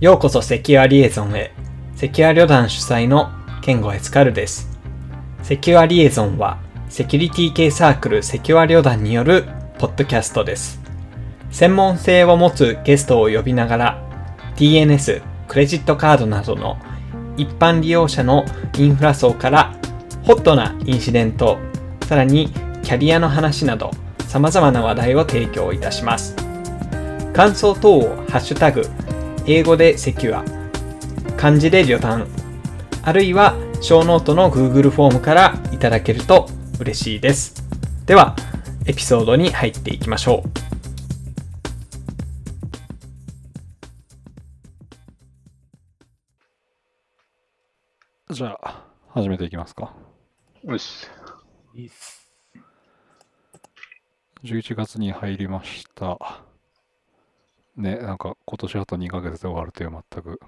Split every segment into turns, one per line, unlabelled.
ようこそセキュアリエゾンへ。セキュア旅団主催のケンゴエスカルです。セキュアリエゾンは、セキュリティ系サークルセキュア旅団によるポッドキャストです。専門性を持つゲストを呼びながら、DNS、クレジットカードなどの一般利用者のインフラ層からホットなインシデント、さらにキャリアの話など様々な話題を提供いたします。感想等をハッシュタグ、英語で secure、漢字で旅団、あるいはショーノートの Google フォームからいただけると嬉しいです。では、エピソードに入っていきましょう。
じゃあ、始めていきますか。
よし。
11月に入りました。ね、なんか今年あと2ヶ月で終わるという全く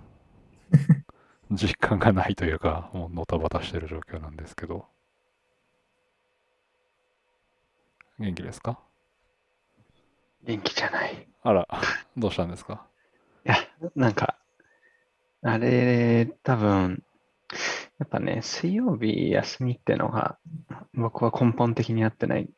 実感がないというか、もうノタバタしてる状況なんですけど。元気ですか？
元気じゃない。い
あら、どうしたんですか？
や、なんか、あれ、多分、やっぱね、水曜日休みってのが、僕は根本的に合ってない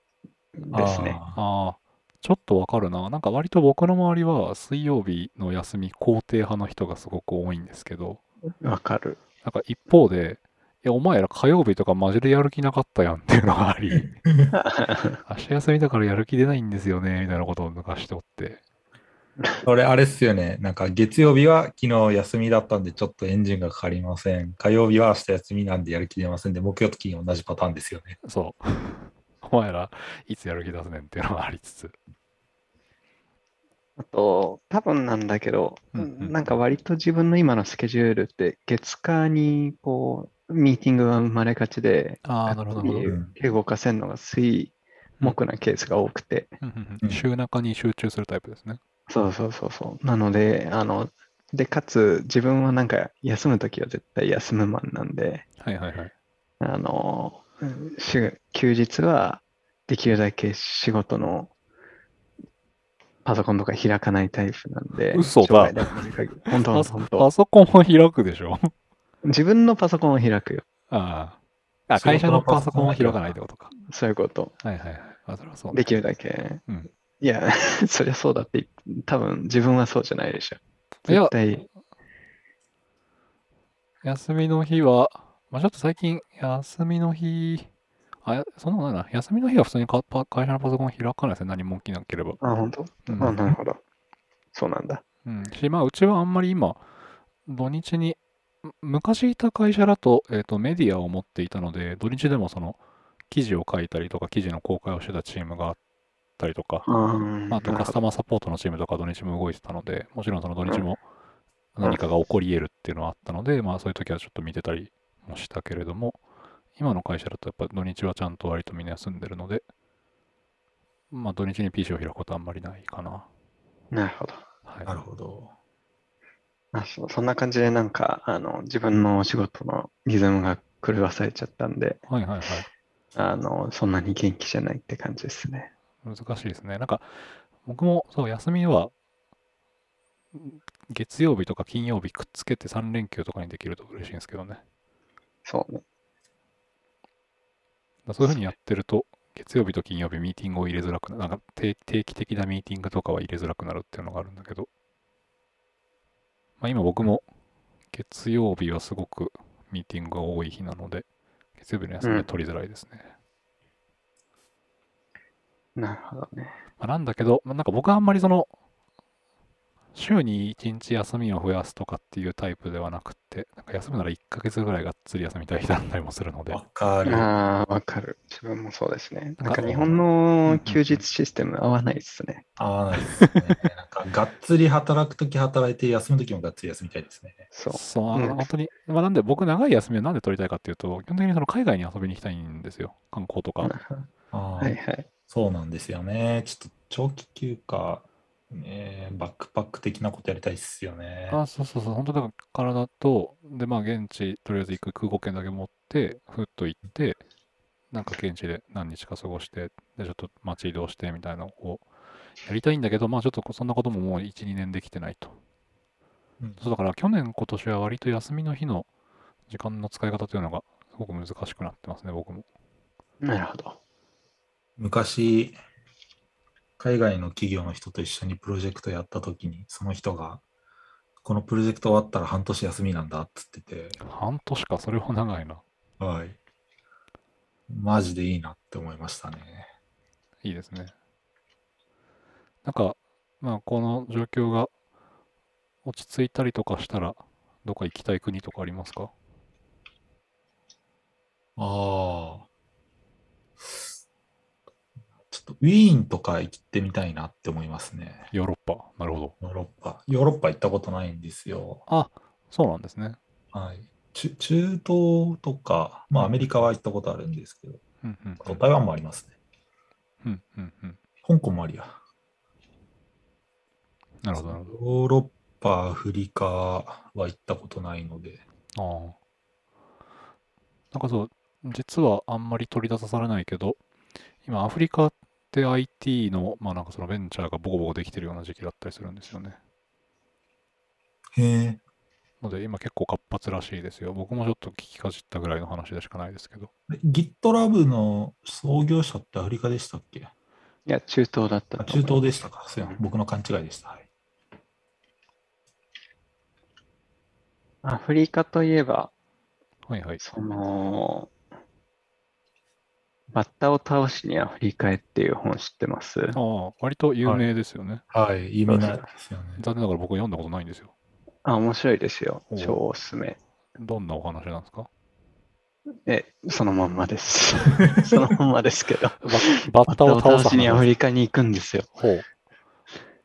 ですね。
ああ、ちょっとわかるな。なんか割と僕の周りは水曜日の休み肯定派の人がすごく多いんですけど、
わかる。
なんか一方で、いや、お前ら火曜日とかマジでやる気なかったやんっていうのがあり、明日休みだからやる気出ないんですよね、みたいなことを抜かしておって。
それあれっすよね。なんか月曜日は昨日休みだったんでちょっとエンジンがかかりません。火曜日は明日休みなんでやる気出ませんで、木曜と金曜同じパターンですよね。
そう。お前らいつやる気出すねんっていうのがありつつ。
あと、多分なんだけど、
うんうん
なんか割と自分の今のスケジュールって、月火にこう、ミーティングが生まれがちで、
ああ、なるほど、
動かせるのが水、木なケースが多くて、
うんうんうん週中に集中するタイプですね。
そうそうそうそう。なので、あの、で、かつ自分はなんか休むときは絶対休むマンなんで、
はいはいはい。
あの、うん週休日はできるだけ仕事のパソコンとか開かないタイプなんで、
嘘だ
本当
パソ
本当
パソコンを開くでしょ？
自分のパソコンを開くよ。
ああ。あ、会社のパソコンを開かないってことか。
そういうこと。
はいはいはい。あ、それはそうね。
できるだけ。
うん
いや、そりゃそうだって多分自分はそうじゃないでしょ。絶対、
休みの日は、まあ、ちょっと最近、休みの日、あ、やそんな。休みの日は普通に会社のパソコン開かないですね。何も起きなければ。
あ、本当？
うん
あ、なるほど。そうなんだ。
うん。し、まあ、うちはあんまり今、土日に、む昔いた会社だと、えっ、と、メディアを持っていたので、土日でもその、記事を書いたりとか、記事の公開をしてたチームがあったりとか、あとカスタマーサポートのチームとか土日も動いてたので、もちろんその土日も何かが起こり得るっていうのはあったので、まあそういう時はちょっと見てたりもしたけれども、今の会社だとやっぱ土日はちゃんと割とみんな休んでるので、まあ土日に PC を開くことはあんまりないかな。
なるほど。
はい。
なるほど。
あそそんな感じでなんか、あの、自分のお仕事のリズムが狂わされちゃったんで、
はいはいはい。
あの、そんなに元気じゃないって感じですね。
難しいですね。なんか、僕もそう、休みは、月曜日とか金曜日くっつけて3連休とかにできると嬉しいんですけどね。
そうね。
だそういうふうにやってると、月曜日と金曜日ミーティングを入れづらくななんか定定期的なミーティングとかは入れづらくなるっていうのがあるんだけど、まあ、今僕も月曜日はすごくミーティングが多い日なので、月曜日の休みは取りづらいですね。
なるほどね。
まあ、なんだけど、まあ、なんか僕はあんまりその、週に1日休みを増やすとかっていうタイプではなくって、なんか休むなら1ヶ月ぐらいがっつり休みたい日だったりもするので、
わかる。
ああ、わかる。自分もそうですね。なん
か
か日本の休日システム合わないですね。
合わないですね。なんかがっつり働くとき働いて、休むときもがっつり休みたいですね。
そう。
そう、あの
うん
本当に、まあ、なんで僕長い休みをなんで取りたいかっていうと、基本的にその海外に遊びに行きたいんですよ。観光とか。
ああ
はいはい。
そうなんですよね。ちょっと長期休暇、ね、バックパック的なことやりたいっすよね。
あ、そうそうそう、本当だから体と、で、まあ現地、とりあえず行く空港券だけ持って、ふっと行って、なんか現地で何日か過ごして、で、ちょっと街移動してみたいなのをやりたいんだけど、まあちょっとそんなことももう1、2年できてないと。
うん
そうだから去年、今年は割と休みの日の時間の使い方というのがすごく難しくなってますね、僕も。
なるほど。
昔、海外の企業の人と一緒にプロジェクトやったときに、その人が、このプロジェクト終わったら半年休みなんだっつってて、
半年か、それは長いな。
はい。マジでいいなって思いましたね。
いいですね。なんか、まあ、この状況が落ち着いたりとかしたら、どっか行きたい国とかありますか？
ああ。ちょっとウィーンとか行ってみたいなって思いますね。
ヨーロッパ。なるほど。
ヨーロッパ。ヨーロッパ行ったことないんですよ。
あ、そうなんですね。
はい。中中東とか、まあアメリカは行ったことあるんですけど、
うんうん
台湾もありますね。
うんうんうん。
香港もありや。
なるほど、なるほど。
ヨーロッパ、アフリカは行ったことないので。
ああ。なんかそう、実はあんまり取り出されないけど、今アフリカって IT の、まあなんかそのベンチャーがボコボコできてるような時期だったりするんですよね。
へえ。
ので今結構活発らしいですよ。僕もちょっと聞きかじったぐらいの話でしかないですけど。
GitLab の創業者ってアフリカでしたっけ？
いや、中東だった
中東でしたか。そうや僕の勘違いでした。はい。
アフリカといえば、
はいはい。
その、バッタを倒しにアフリカへっていう本知ってます？
ああ、割と有名ですよね。
はい。有名なですよね。
残念ながら僕読んだことないんですよ。
あ、面白いですよ超おすすめ。
どんなお話なんですか？
え、そのまんまです。そのまんまですけど。
ババッタを倒
しにアフ
話。
リカに行くんですよ。
ほう。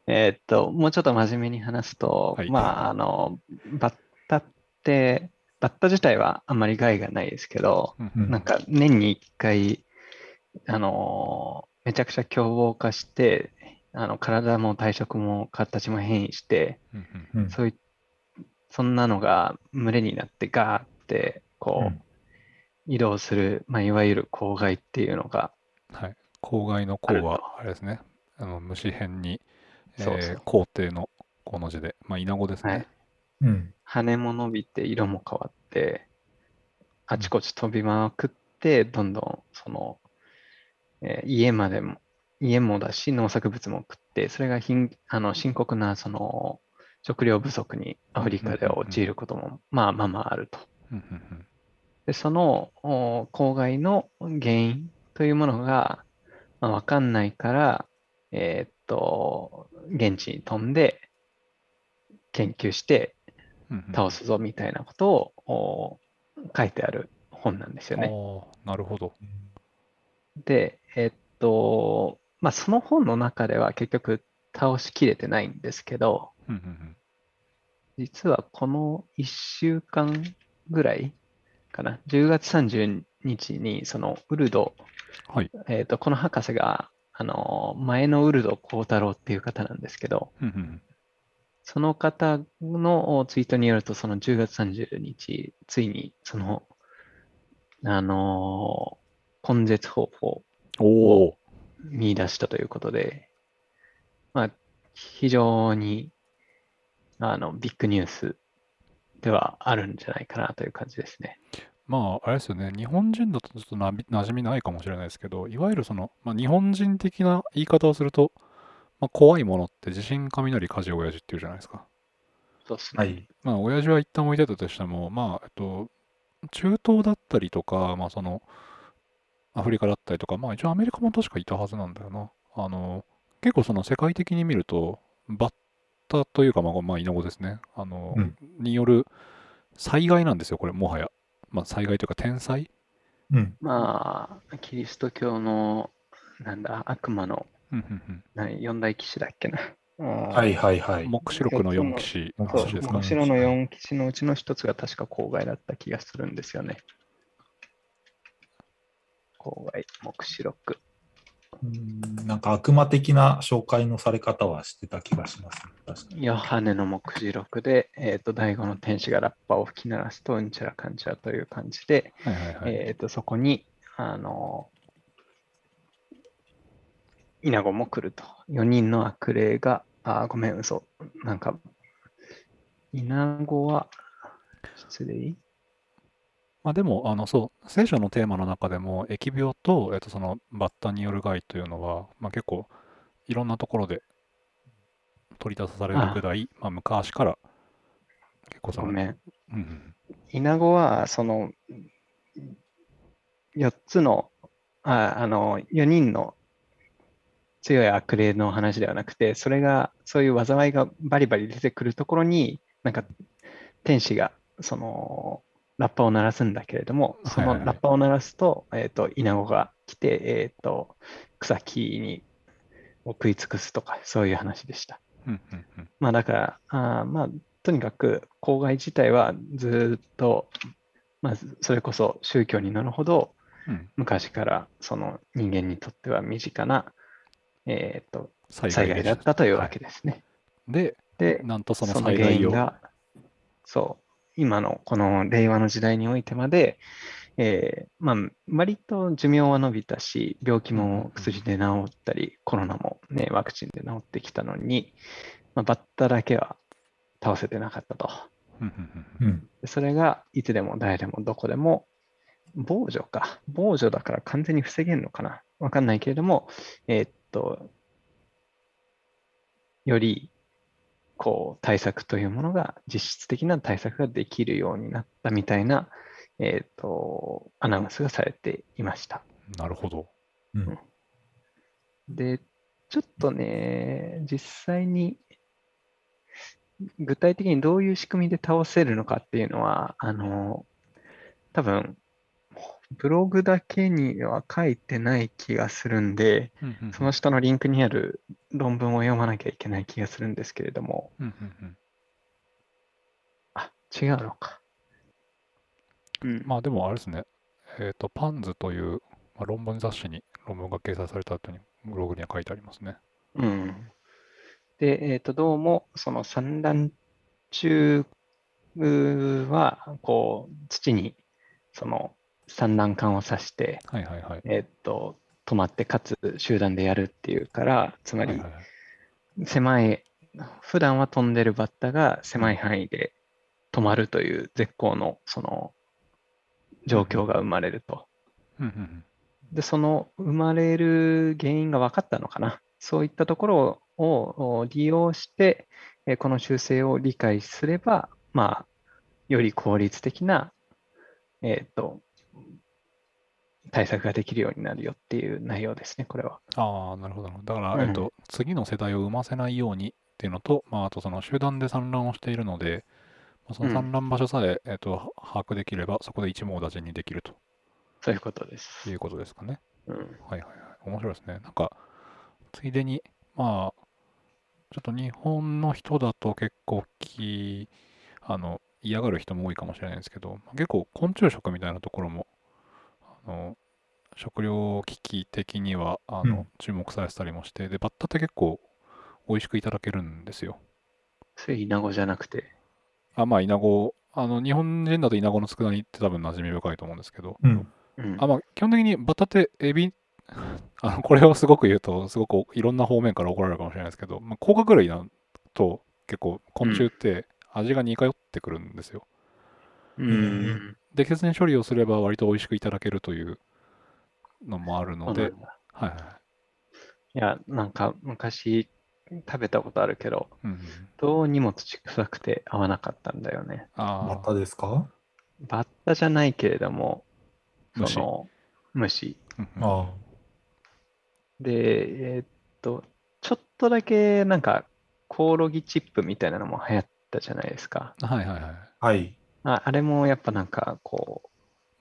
えーっと、もうちょっと真面目に話すと、
はい
まあ、あの、バッタって、バッタ自体はあんまり害がないですけど、
うん
うん
なんか年に一回、あのーめちゃくちゃ凶暴化して、あの体も体色も形も変異して、
うんうん
うん
そういそんなのが群れになってガーってこう、
うん
移動する、まあ、いわゆる公害っていうのが、
はい。郊外の
あると
郊は、あれですね。あの虫編に、えー、皇帝のこの字で、まあ、イナゴですね。
はい
うん。
羽も伸びて色も変わって、あちこち飛びまくって、どんどんその、えー家までも、家もだし農作物も食って、それが貧あの深刻なその食料不足にアフリカでは陥ることも、まあまあまああると。で、そのお公害の原因というものが、まあ、わかんないから、えーっと、現地に飛んで研究して倒すぞみたいなことをお書いてある本なんですよね。
なるほど。
で、えっと、まあ、その本の中では結局倒しきれてないんですけど、
うんうんうん
実はこの1週間ぐらいかな、10月30日にそのウルド、
はい。
えっと、この博士が、あの、前のウルド幸太郎っていう方なんですけど、
うんうんうん
その方のツイートによると、その10月30日、ついにその、あの根絶方法
おお。
見出したということで、まあ、非常にあのビッグニュースではあるんじゃないかなという感じですね。
まあ、あれですよね。日本人だとちょっとなび馴染みないかもしれないですけど、いわゆるその、まあ、日本人的な言い方をすると、まあ、怖いものって地震、雷、火事、親父っていうじゃないですか。
そうですね。
はい。
まあ、親父は一旦置いてたとしても、まあ、えっと、中東だったりとか、まあ、その、アフリカだったりとか、まあ、一応アメリカも確かいたはずなんだよな。あの、結構その世界的に見ると、バッタというか、まあ、まあ、イナゴですね。あの、
うん
による災害なんですよ、これ、もはや。まあ、災害というか、天災
うん。
まあ、キリスト教の、なんだ、悪魔の四大騎士だっけな。
は。
はい
うん。
はいはい。
黙示録の4騎士の話ですか
面。白の四騎士のうちの一つが確か郊外だった気がするんですよね。郊外、黙示録。
うんなんか悪魔的な紹介のされ方はしてた気がします、ね。確かに。
ヨハネの目次録で、えっ、と、第五の天使がラッパを吹き鳴らすと、うんちゃらかんちゃらという感じで、
はいはいはい。
えっ、と、そこに、あの、イナゴも来ると。4人の悪霊が、あ、ごめん、嘘。なんか、イナゴは、失礼？
まあでも、あの、そう、聖書のテーマの中でも、疫病と、えっと、そのバッタによる害というのは、まあ結構、いろんなところで取り出されるぐらい、まあ昔から、結構その、
ごめん。
うんうん、
イナゴは、その、4つの、ああの、4人の強い悪霊の話ではなくて、それが、そういう災いがバリバリ出てくるところに、なんか、天使が、その、ラッパを鳴らすんだけれども、そ
はいはいはい。
のラッパを鳴らすと、えっと、イナゴが来て、えっと、草木にを食い尽くすとか、そういう話でした。
うんうんうん。
まあだから、あーまあ、とにかく公害自体はずっと、まあ、それこそ宗教になるほど
うん。
昔からその人間にとっては身近な、えー、と
災
災害だったというわけ
で
ですね。
で、
で、
なんとその
その原
災害を、
因が、そう、今のこの令和の時代においてまで、えーまあ、割と寿命は伸びたし、病気も薬で治ったり、コロナもね、ワクチンで治ってきたのに、まあ、バッタだけは倒せてなかったと。それがいつでも誰でもどこでも、防除か。防除だから完全に防げるのかな。わかんないけれども、えーっと、より、こう、対策というものが、実質的な対策ができるようになったみたいな、えーっと、アナウンスがされていました。
なるほど。
うん。
で、ちょっとね、実際に、具体的にどういう仕組みで倒せるのかっていうのは、あの、多分、ブログだけには書いてない気がするんで、
うんうんうん
その下のリンクにある論文を読まなきゃいけない気がするんですけれども、
うんうんうん
あ、違うのか。うん。
まあでもあれですね、えっ、と、パンズという、まあ、論文雑誌に論文が掲載された後にブログには書いてありますね。
うん。で、えっ、と、どうも、その産卵中は、こう、土に、その産卵管を刺して、
はいはいはい。
えっ、と、止まって、かつ集団でやるっていうから、つまり狭い、普段は飛んでるバッタが狭い範囲で止まるという絶好の、その、状況が生まれると。で、その生まれる原因が分かったのかな。そういったところをお利用して、えーこの修正を理解すれば、まあ、より効率的な、えっ、と、対策ができるようになるよっていう内容ですね、これは。
ああ、なるほど。だから、
うん
えっと、次の世代を生ませないようにっていうのと、まあ、あとその集団で産卵をしているので、まあその
うん
産卵場所さえ、えっと、把握できれば、そこで一網打尽にできると
そういうことです。
いうことですかね。
うん。
はいはいはい。面白いですね。なんか、ついでに、まあ、ちょっと日本の人だと結構き、あの、嫌がる人も多いかもしれないんですけど、結構昆虫食みたいなところも、あの、食料危機的には、あの、
うん
注目されてたりもして、で、バッタって結構美味しくいただけるんですよ。
それ、イナゴじゃなくて、
あ、まあ、イナゴ、あの、日本人だとイナゴの佃煮って多分馴染み深いと思うんですけど、
うん。
うん。
あ、まあ、基本的にバタってエビ、あの、これをすごく言うと、すごくいろんな方面から怒られるかもしれないですけど、まあ、甲殻類だと結構昆虫って味が似通ってくるんですよ。
うん。
適切に処理をすれば割と美味しくいただけるというのもある
そ
ので。はいはい。
いや、なんか昔食べたことあるけど、
うんうん、
どうにも土臭くて合わなかったんだよね。
ああ、
バッタですか？
バッタじゃないけれども、
虫
その虫。
あ
で、えーっと、ちょっとだけなんかコオロギチップみたいなのも流行ったじゃないですか。
はいはいはい。
あ。はい。
ああれもやっぱなんかこ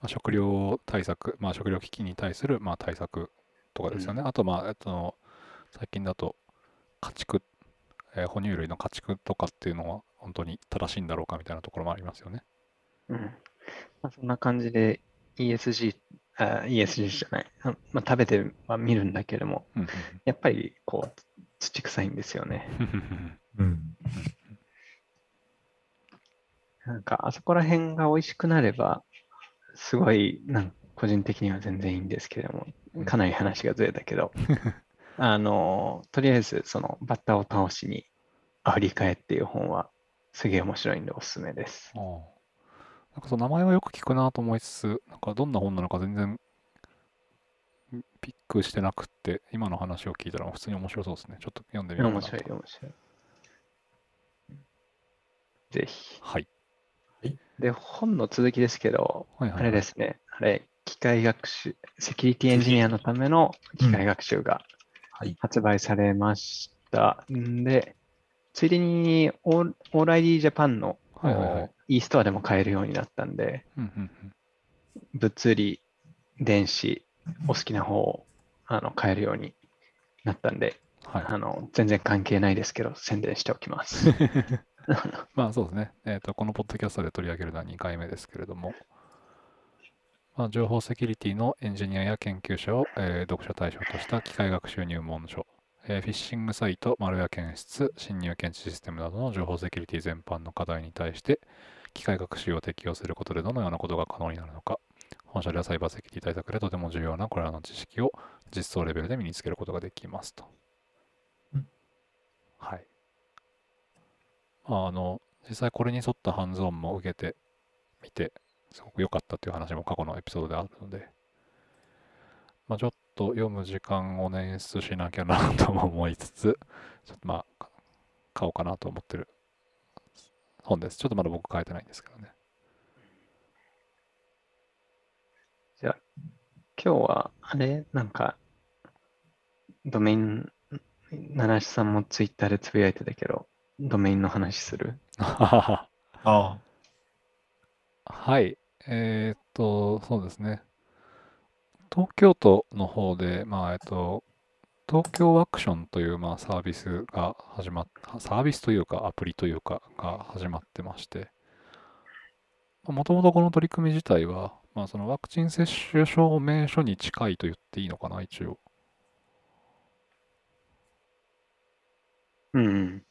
まあ、食料対策、まあ、食料危機に対する、まあ、対策とかですよね。あと、まあ、えっと、最近だと、家畜、えー哺乳類の家畜とかっていうのは本当に正しいんだろうかみたいなところもありますよね。
う、うんまあ、そんな感じで ESG、あ ESG じゃない、あまあ、食べては見るんだけれども、
うん
やっぱりこう土臭いんですよね。
うんうん
うん。
なんかあそこら辺が美味しくなれば、すごい、なん個人的には全然いいんですけれども、かなり話がずれたけど、あの、とりあえずそのバッタを倒しにアフリカへっていう本はすげえ面白いんでおすすめです。
なんかその名前はよく聞くなと思いつつ、なんかどんな本なのか全然ピックしてなくって、今の話を聞いたら普通に面白そうですね。ちょっと読んでみようかなと。
面白い、面白い。ぜひ。
はい。
で、本の続きですけど、
はいはい、
あれですね、あれ、機械学習、セキュリティエンジニアのための機械学習が
はい。
発売されました。んで、ついでにオー、オライリージャパンの、
はいはいはい
e ストアでも買えるようになったんで、
うんうんうん。
物理、電子、お好きな方をあの買えるようになったんで、
はい。
あの全然関係ないですけど、宣伝しておきます。
まあそうですね。えっ、と、このポッドキャストで取り上げるのは2回目ですけれども、まあ、情報セキュリティのエンジニアや研究者を、えー読者対象とした機械学習入門書、えーフィッシングサイト、マルウェア検出、侵入検知システムなどの情報セキュリティ全般の課題に対して、機械学習を適用することでどのようなことが可能になるのか、本社ではサイバーセキュリティ対策でとても重要なこれらの知識を実装レベルで身につけることができますと。
うん
はい。あ、の、実際これに沿ったハンズオンも受けてみて、すごく良かったという話も過去のエピソードであるので、まあ、ちょっと読む時間を捻出しなきゃなとも思いつつ、ちょっとまあ、買おうかなと思ってる本です。ちょっとまだ僕書いてないんですけどね。
じゃあ、今日は、あれ、なんか、ドメイン、七七さんもツイッターでつぶやいてたけど、ドメインの話する？
ああ。
はい。えーっと、そうですね。東京都の方で、まあ、えっと、東京アクションという、まあ、サービスが始まっ、サービスというか、アプリというか、が始まってまして、もともとこの取り組み自体は、まあ、そのワクチン接種証明書に近いと言っていいのかな、一応。
うんうん。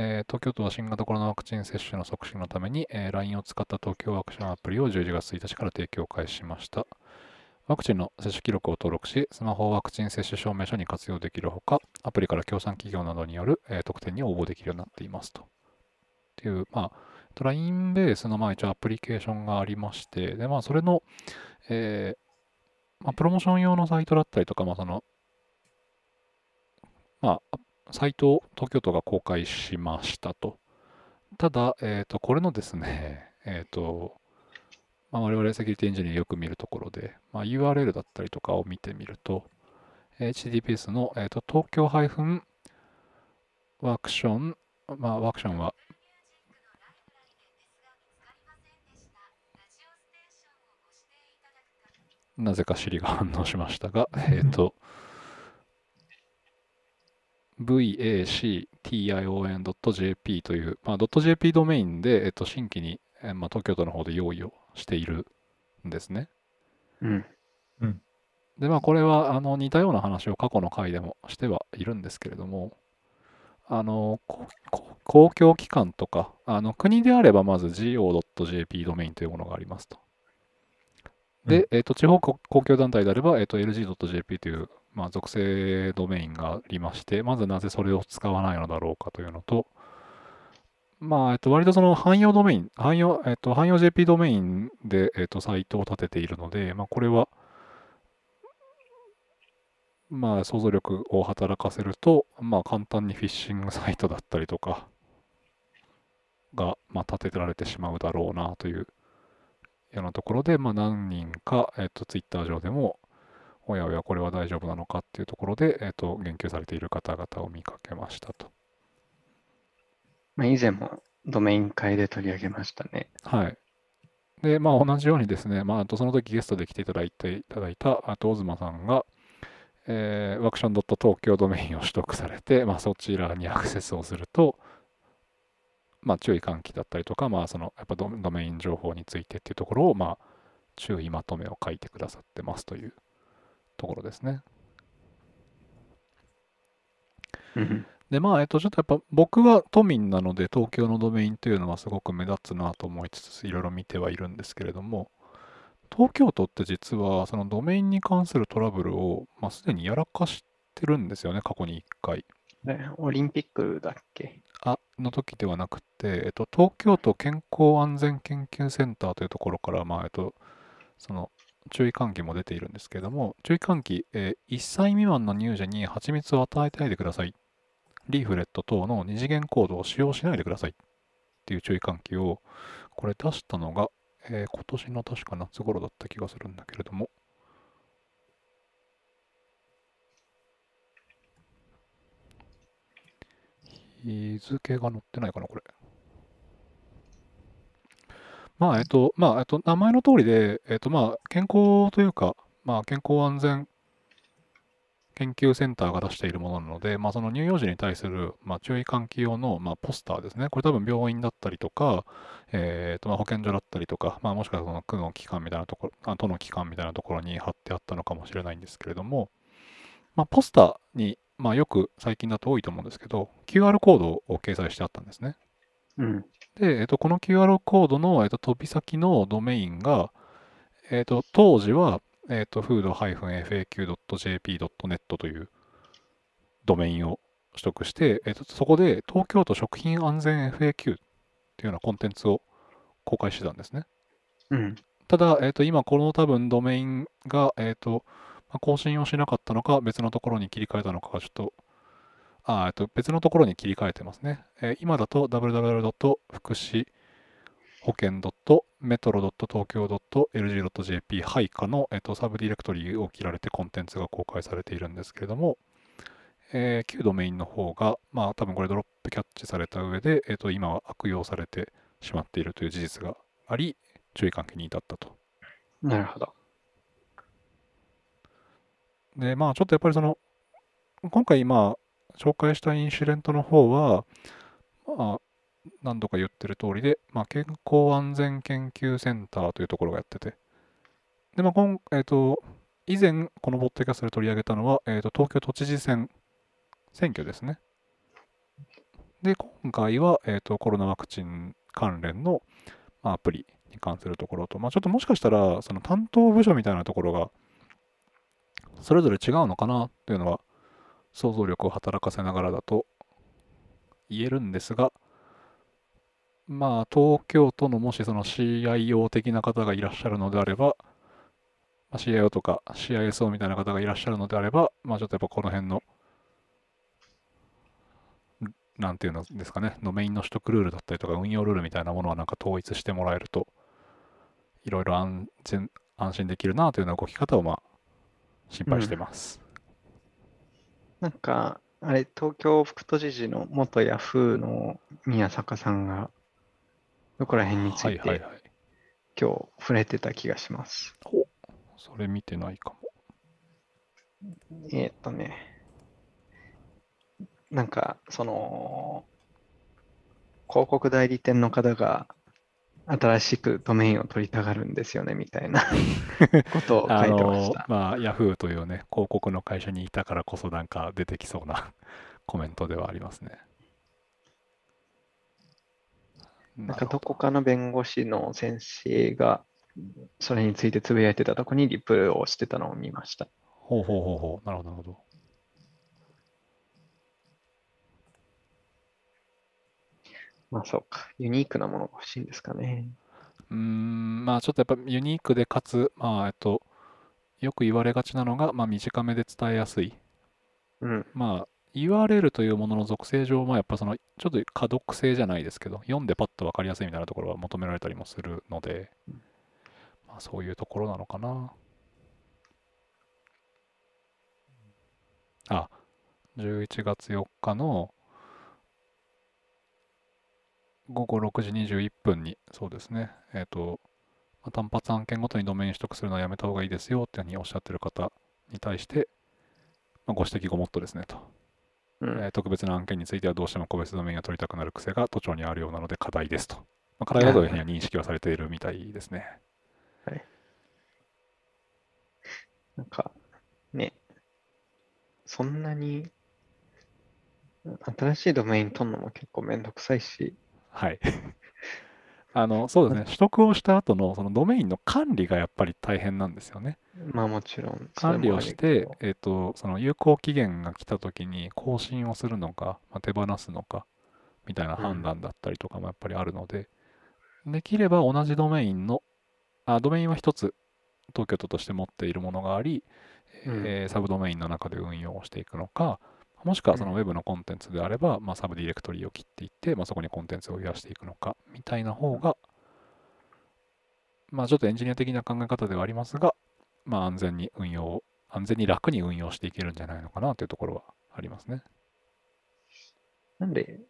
えー東京都は新型コロナワクチン接種の促進のために、えー LINE を使った東京アクションアプリを11月1日から提供開始しました。ワクチンの接種記録を登録し、スマホをワクチン接種証明書に活用できるほか、アプリから協賛企業などによる、えー特典に応募できるようになっていますと。っていう、まあ、LINE ベースのまあ一応アプリケーションがありまして、で、まあ、それの、えーまあ、プロモーション用のサイトだったりとか、まあ、その、まあ、サイトを東京都が公開しましたと。ただ、えっ、と、これのですね、えっ、と、まあ、我々セキュリティエンジニアよく見るところで、まあ、URL だったりとかを見てみると、HTTPS の、えー、と東京ワークション、まあ、ワークションは、なぜか Siri が反応しましたが、えっ、と、vaction.jp という、まあ、.jp ドメインで、えっと、新規に、えーまあ、東京都の方で用意をしているんですね。
うん。
で、まあ、これはあの似たような話を過去の回でもしてはいるんですけれども、あの公共機関とか、あの国であればまず go.jp ドメインというものがありますと。で、えっと地方公公共団体であれば、えっと lg.jp という、まあ、属性ドメインがありまして、まずなぜそれを使わないのだろうかというのと、まあ、えっと、割とその汎用ドメイン、汎用、えっと、汎用 JP ドメインで、えっと、サイトを立てているので、まあ、これは、まあ、想像力を働かせると、まあ、簡単にフィッシングサイトだったりとかが、まあ、立てられてしまうだろうなというようなところで、まあ、何人か、えっと、ツイッター上でも、おやおや、これは大丈夫なのかっていうところで、えっと、言及されている方々を見かけましたと。
まあ、以前もドメイン会で取り上げましたね。
はい。で、まあ、同じようにですね、まあ、その時ゲストで来ていただいていただいた、あと、オズマさんが、えー、ワクション.東京ドメインを取得されて、まあ、そちらにアクセスをすると、まあ、注意喚起だったりとか、まあ、その、やっぱドドメイン情報についてっていうところを、まあ、注意まとめを書いてくださってますというところですね。
うん。
で、まあ、えっと、ちょっとやっぱ僕は都民なので、東京のドメインというのはすごく目立つなと思いつつ、いろいろ見てはいるんですけれども、東京都って実は、そのドメインに関するトラブルを、まあ、すでにやらかしてるんですよね、過去に1回。
ねオリンピックだっけ？
あの時ではなくて、えっと、東京都健康安全研究センターというところから、まあえっと、その注意喚起も出ているんですけれども、注意喚起、えー1歳未満の乳児に蜂蜜を与えてないでください。リーフレット等の二次元コードを使用しないでください。っていう注意喚起を、これ出したのが、えー今年の確か夏頃だった気がするんだけれども、日付が載ってないかな、これ。まあ、えっと、まあ、えっと、名前の通りで、えっと、まあ、健康というか、まあ、健康安全研究センターが出しているものなので、まあ、その乳幼児に対する、まあ、注意喚起用の、まあ、ポスターですね。これ多分病院だったりとか、えっと、まあ、保健所だったりとか、まあ、もしくはその区の機関みたいなところ、あ都の機関みたいなところに貼ってあったのかもしれないんですけれども、まあ、ポスターに、まあ、よく最近だと多いと思うんですけど、QR コードを掲載してあったんですね。
うん。
で、えっと、この QR コードの、えっと、飛び先のドメインが、えっと、当時は、えっと、food-faq.jp.net というドメインを取得して、えっと、そこで東京都食品安全 FAQ っていうようなコンテンツを公開してたんですね。
うん。
ただ、えっと、今この多分ドメインが、えっと、まあ更新をしなかったのか、別のところに切り替えたのかがちょっと、あ、えっと、別のところに切り替えてますね。えー今だと www. 福祉保険 .metro.tokyo.lg.jp 配下の、えっと、サブディレクトリを切られてコンテンツが公開されているんですけれども、えー旧ドメインの方が、まあ多分これドロップキャッチされた上で、えっと、今は悪用されてしまっているという事実があり、注意喚起に至ったと。
なるほど。
で、まあちょっとやっぱりその、今回まあ紹介したインシュレントの方は、まあ何度か言ってる通りで、まあ健康安全研究センターというところがやってて、で、まあ今、えっ、と、以前このポッドキャストで取り上げたのは、えっ、と、東京都知事選選挙ですね。で、今回は、えっ、と、コロナワクチン関連の、まあ、アプリに関するところと、まあちょっともしかしたら、その担当部署みたいなところが、それぞれ違うのかなっていうのは想像力を働かせながらだと言えるんですがまあ東京都のもしその CIO 的な方がいらっしゃるのであれば、まあ、CIO とか CISO みたいな方がいらっしゃるのであればまあちょっとやっぱこの辺のんなんていうのですかねドメインの取得ルールだったりとか運用ルールみたいなものはなんか統一してもらえるといろいろ安全安心できるなというような動き方をまあ心配してます。
なんか、あれ、東京副都知事の元ヤフーの宮坂さんが、どこら辺について
はいはいはい。
今日触れてた気がします。
おそれ見てないかも。
えーっとね、なんか、その、広告代理店の方が新しくドメインを取りたがるんですよね、みたいな ことを書
あ
いてま
の
した。
まあ、ヤフーというね、広告の会社にいたからこそなんか出てきそうな コメントではありますね。
なんかどこかの弁護士の先生がそれについてつぶやいてたとこにリプをしてたのを見ました。
ほうほうほうほう。なるほど、なるほど。
まあそうか。ユニークなものが欲しいんですかね。
うーん、まあちょっとやっぱユニークでかつ、まあえっと、よく言われがちなのが、まあ短めで伝えやすい。
うん。
まあ URL というものの属性上、まあやっぱそのちょっと可読性じゃないですけど、読んでパッとわかりやすいみたいなところは求められたりもするので、まあそういうところなのかな。あ、11月4日の午後6時21分に、そうですね、えっ、と、まあ単発案件ごとにドメイン取得するのはやめた方がいいですよっていうふうにおっしゃってる方に対して、まあ、ご指摘ごもっとですねと、
うん。
えー特別な案件についてはどうしても個別ドメインが取りたくなる癖が都庁にあるようなので課題ですと。まあ、課題だというふうには認識はされているみたいですね。
なんか、ね、そんなに新しいドメイン取るのも結構めんどくさいし、
はい。あの、そうですね、取得をした後のそのドメインの管理がやっぱり大変なんですよね。
まあもちろん。
管理をしてえっ、と、その有効期限が来た時に更新をするのか、まあ、手放すのか、みたいな判断だったりとかもやっぱりあるので、できれば同じドメインの、あ、ドメインは一つ東京都として持っているものがあり、
うん
えーサブドメインの中で運用をしていくのか、もしくはそのウェブのコンテンツであれば、まあ、サブディレクトリを切っていって、まあ、そこにコンテンツを増やしていくのか、みたいな方が、まあ、ちょっとエンジニア的な考え方ではありますが、まあ、安全に運用、安全に楽に運用していけるんじゃないのかなというところはありますね。
なんで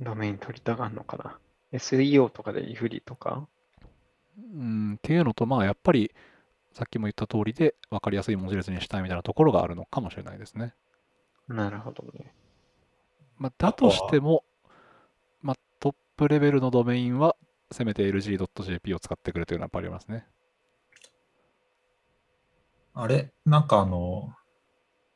ドメイン取りたがんのかな ?SEO とかで不利とか？
うん、っていうのと、まあ、やっぱり、さっきも言った通りで、分かりやすい文字列にしたいみたいなところがあるのかもしれないですね。
なるほどね。
まあ、だとしても、まあ、トップレベルのドメインは、せめて lg.jp を使ってくれというのはやっぱりありますね。
あれ？なんかあの、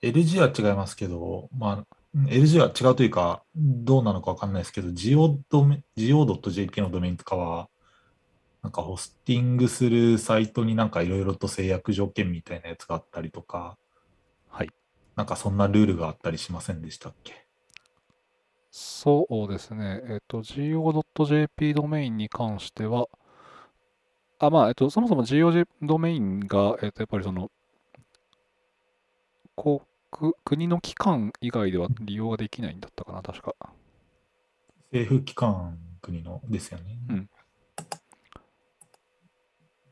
LG は違いますけど、まあ、LG は違うというか、どうなのかわかんないですけど、geo ドメ geo.jp のドメインとかは、なんかホスティングするサイトになんかいろいろと制約条件みたいなやつがあったりとか、
はい。
なんかそんなルールがあったりしませんでしたっけ？
そうですね。えっと、geo.jp ドメインに関しては、あ、まあ、えっと、そもそも geo ドメインが、えっと、やっぱりその、国、国の機関以外では利用ができないんだったかな、確か。
政府機関国のですよね。
うん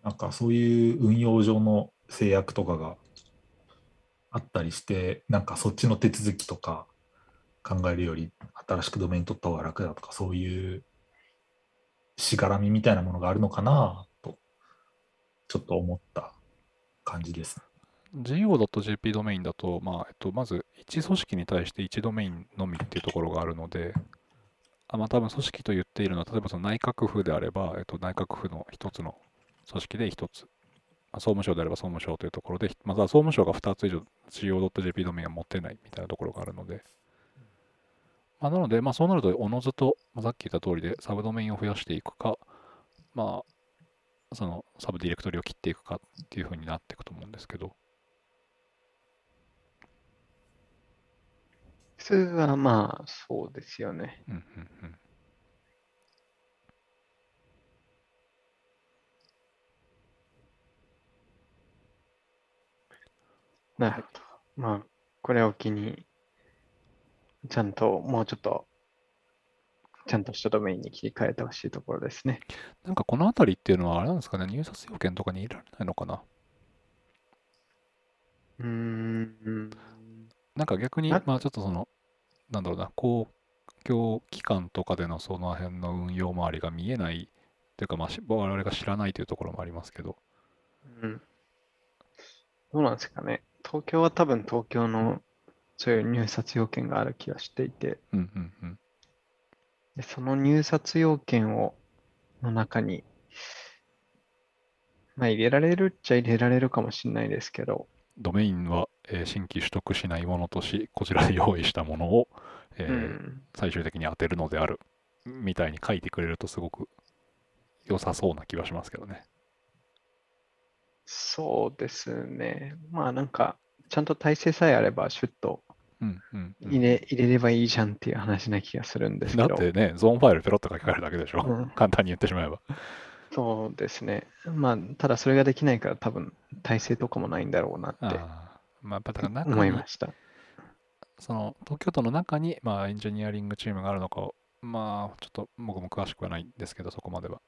なんかそういう運用上の制約とかがあったりして、なんかそっちの手続きとか考えるより新しくドメイン取った方が楽だとか、そういうしがらみみたいなものがあるのかなと、ちょっと思った感じです。
go.jp ドメインだと、まあ、えっと、まず、1組織に対して1ドメインのみっていうところがあるので、あまあ、多分組織と言っているのは、例えばその内閣府であれば、えっと、内閣府の一つの組織で一つ、総務省であれば総務省というところで、まずは総務省が2つ以上 geo.jp ドメインが持ってないみたいなところがあるので、まあ、なので、まあ、そうなると、おのずと、まあさっき言った通りで、サブドメインを増やしていくか、まあ、そのサブディレクトリを切っていくかっていうふうになっていくと思うんですけど、
普通はまあそうですよね。
うんうんうん
なるほど。まあ、これを機に、ちゃんともうちょっと、ちゃんとしたドメインに切り替えてほしいところですね。
なんかこの辺りっていうのはあれなんですかね、入札要件とかに入れられないのかな？
うーん。
なんか逆に、
な
まあちょっとその、なんだろうな、公共機関とかでのその辺の運用周りが見えないというか、まあし我々が知らないというところもありますけど、
うん。どうなんですかね。東京は多分東京のそういう入札要件がある気がしていて、
うんうんうん。
でその入札要件をの中に、まあ入れられるっちゃ入れられるかもしれないですけど、
ドメインは、えー新規取得しないものとし、こちらで用意したものを、えー
うん、
最終的に当てるのであるみたいに書いてくれるとすごく良さそうな気はしますけどね。
そうですね。まあなんか、ちゃんと体制さえあれば、シュッと
うんうんうん
入れ,、入れればいいじゃんっていう話な気がするんですけど。
だってね、ゾーンファイルペロッと書き換えるだけでしょ。
うん
簡単に言ってしまえば。
そうですね。まあ、ただそれができないから多分体制とかもないんだろうなって
ああまあ、やっぱだか
思いました。
その東京都の中に、まあ、エンジニアリングチームがあるのかを、まあ、ちょっと僕も詳しくはないんですけど、そこまでは。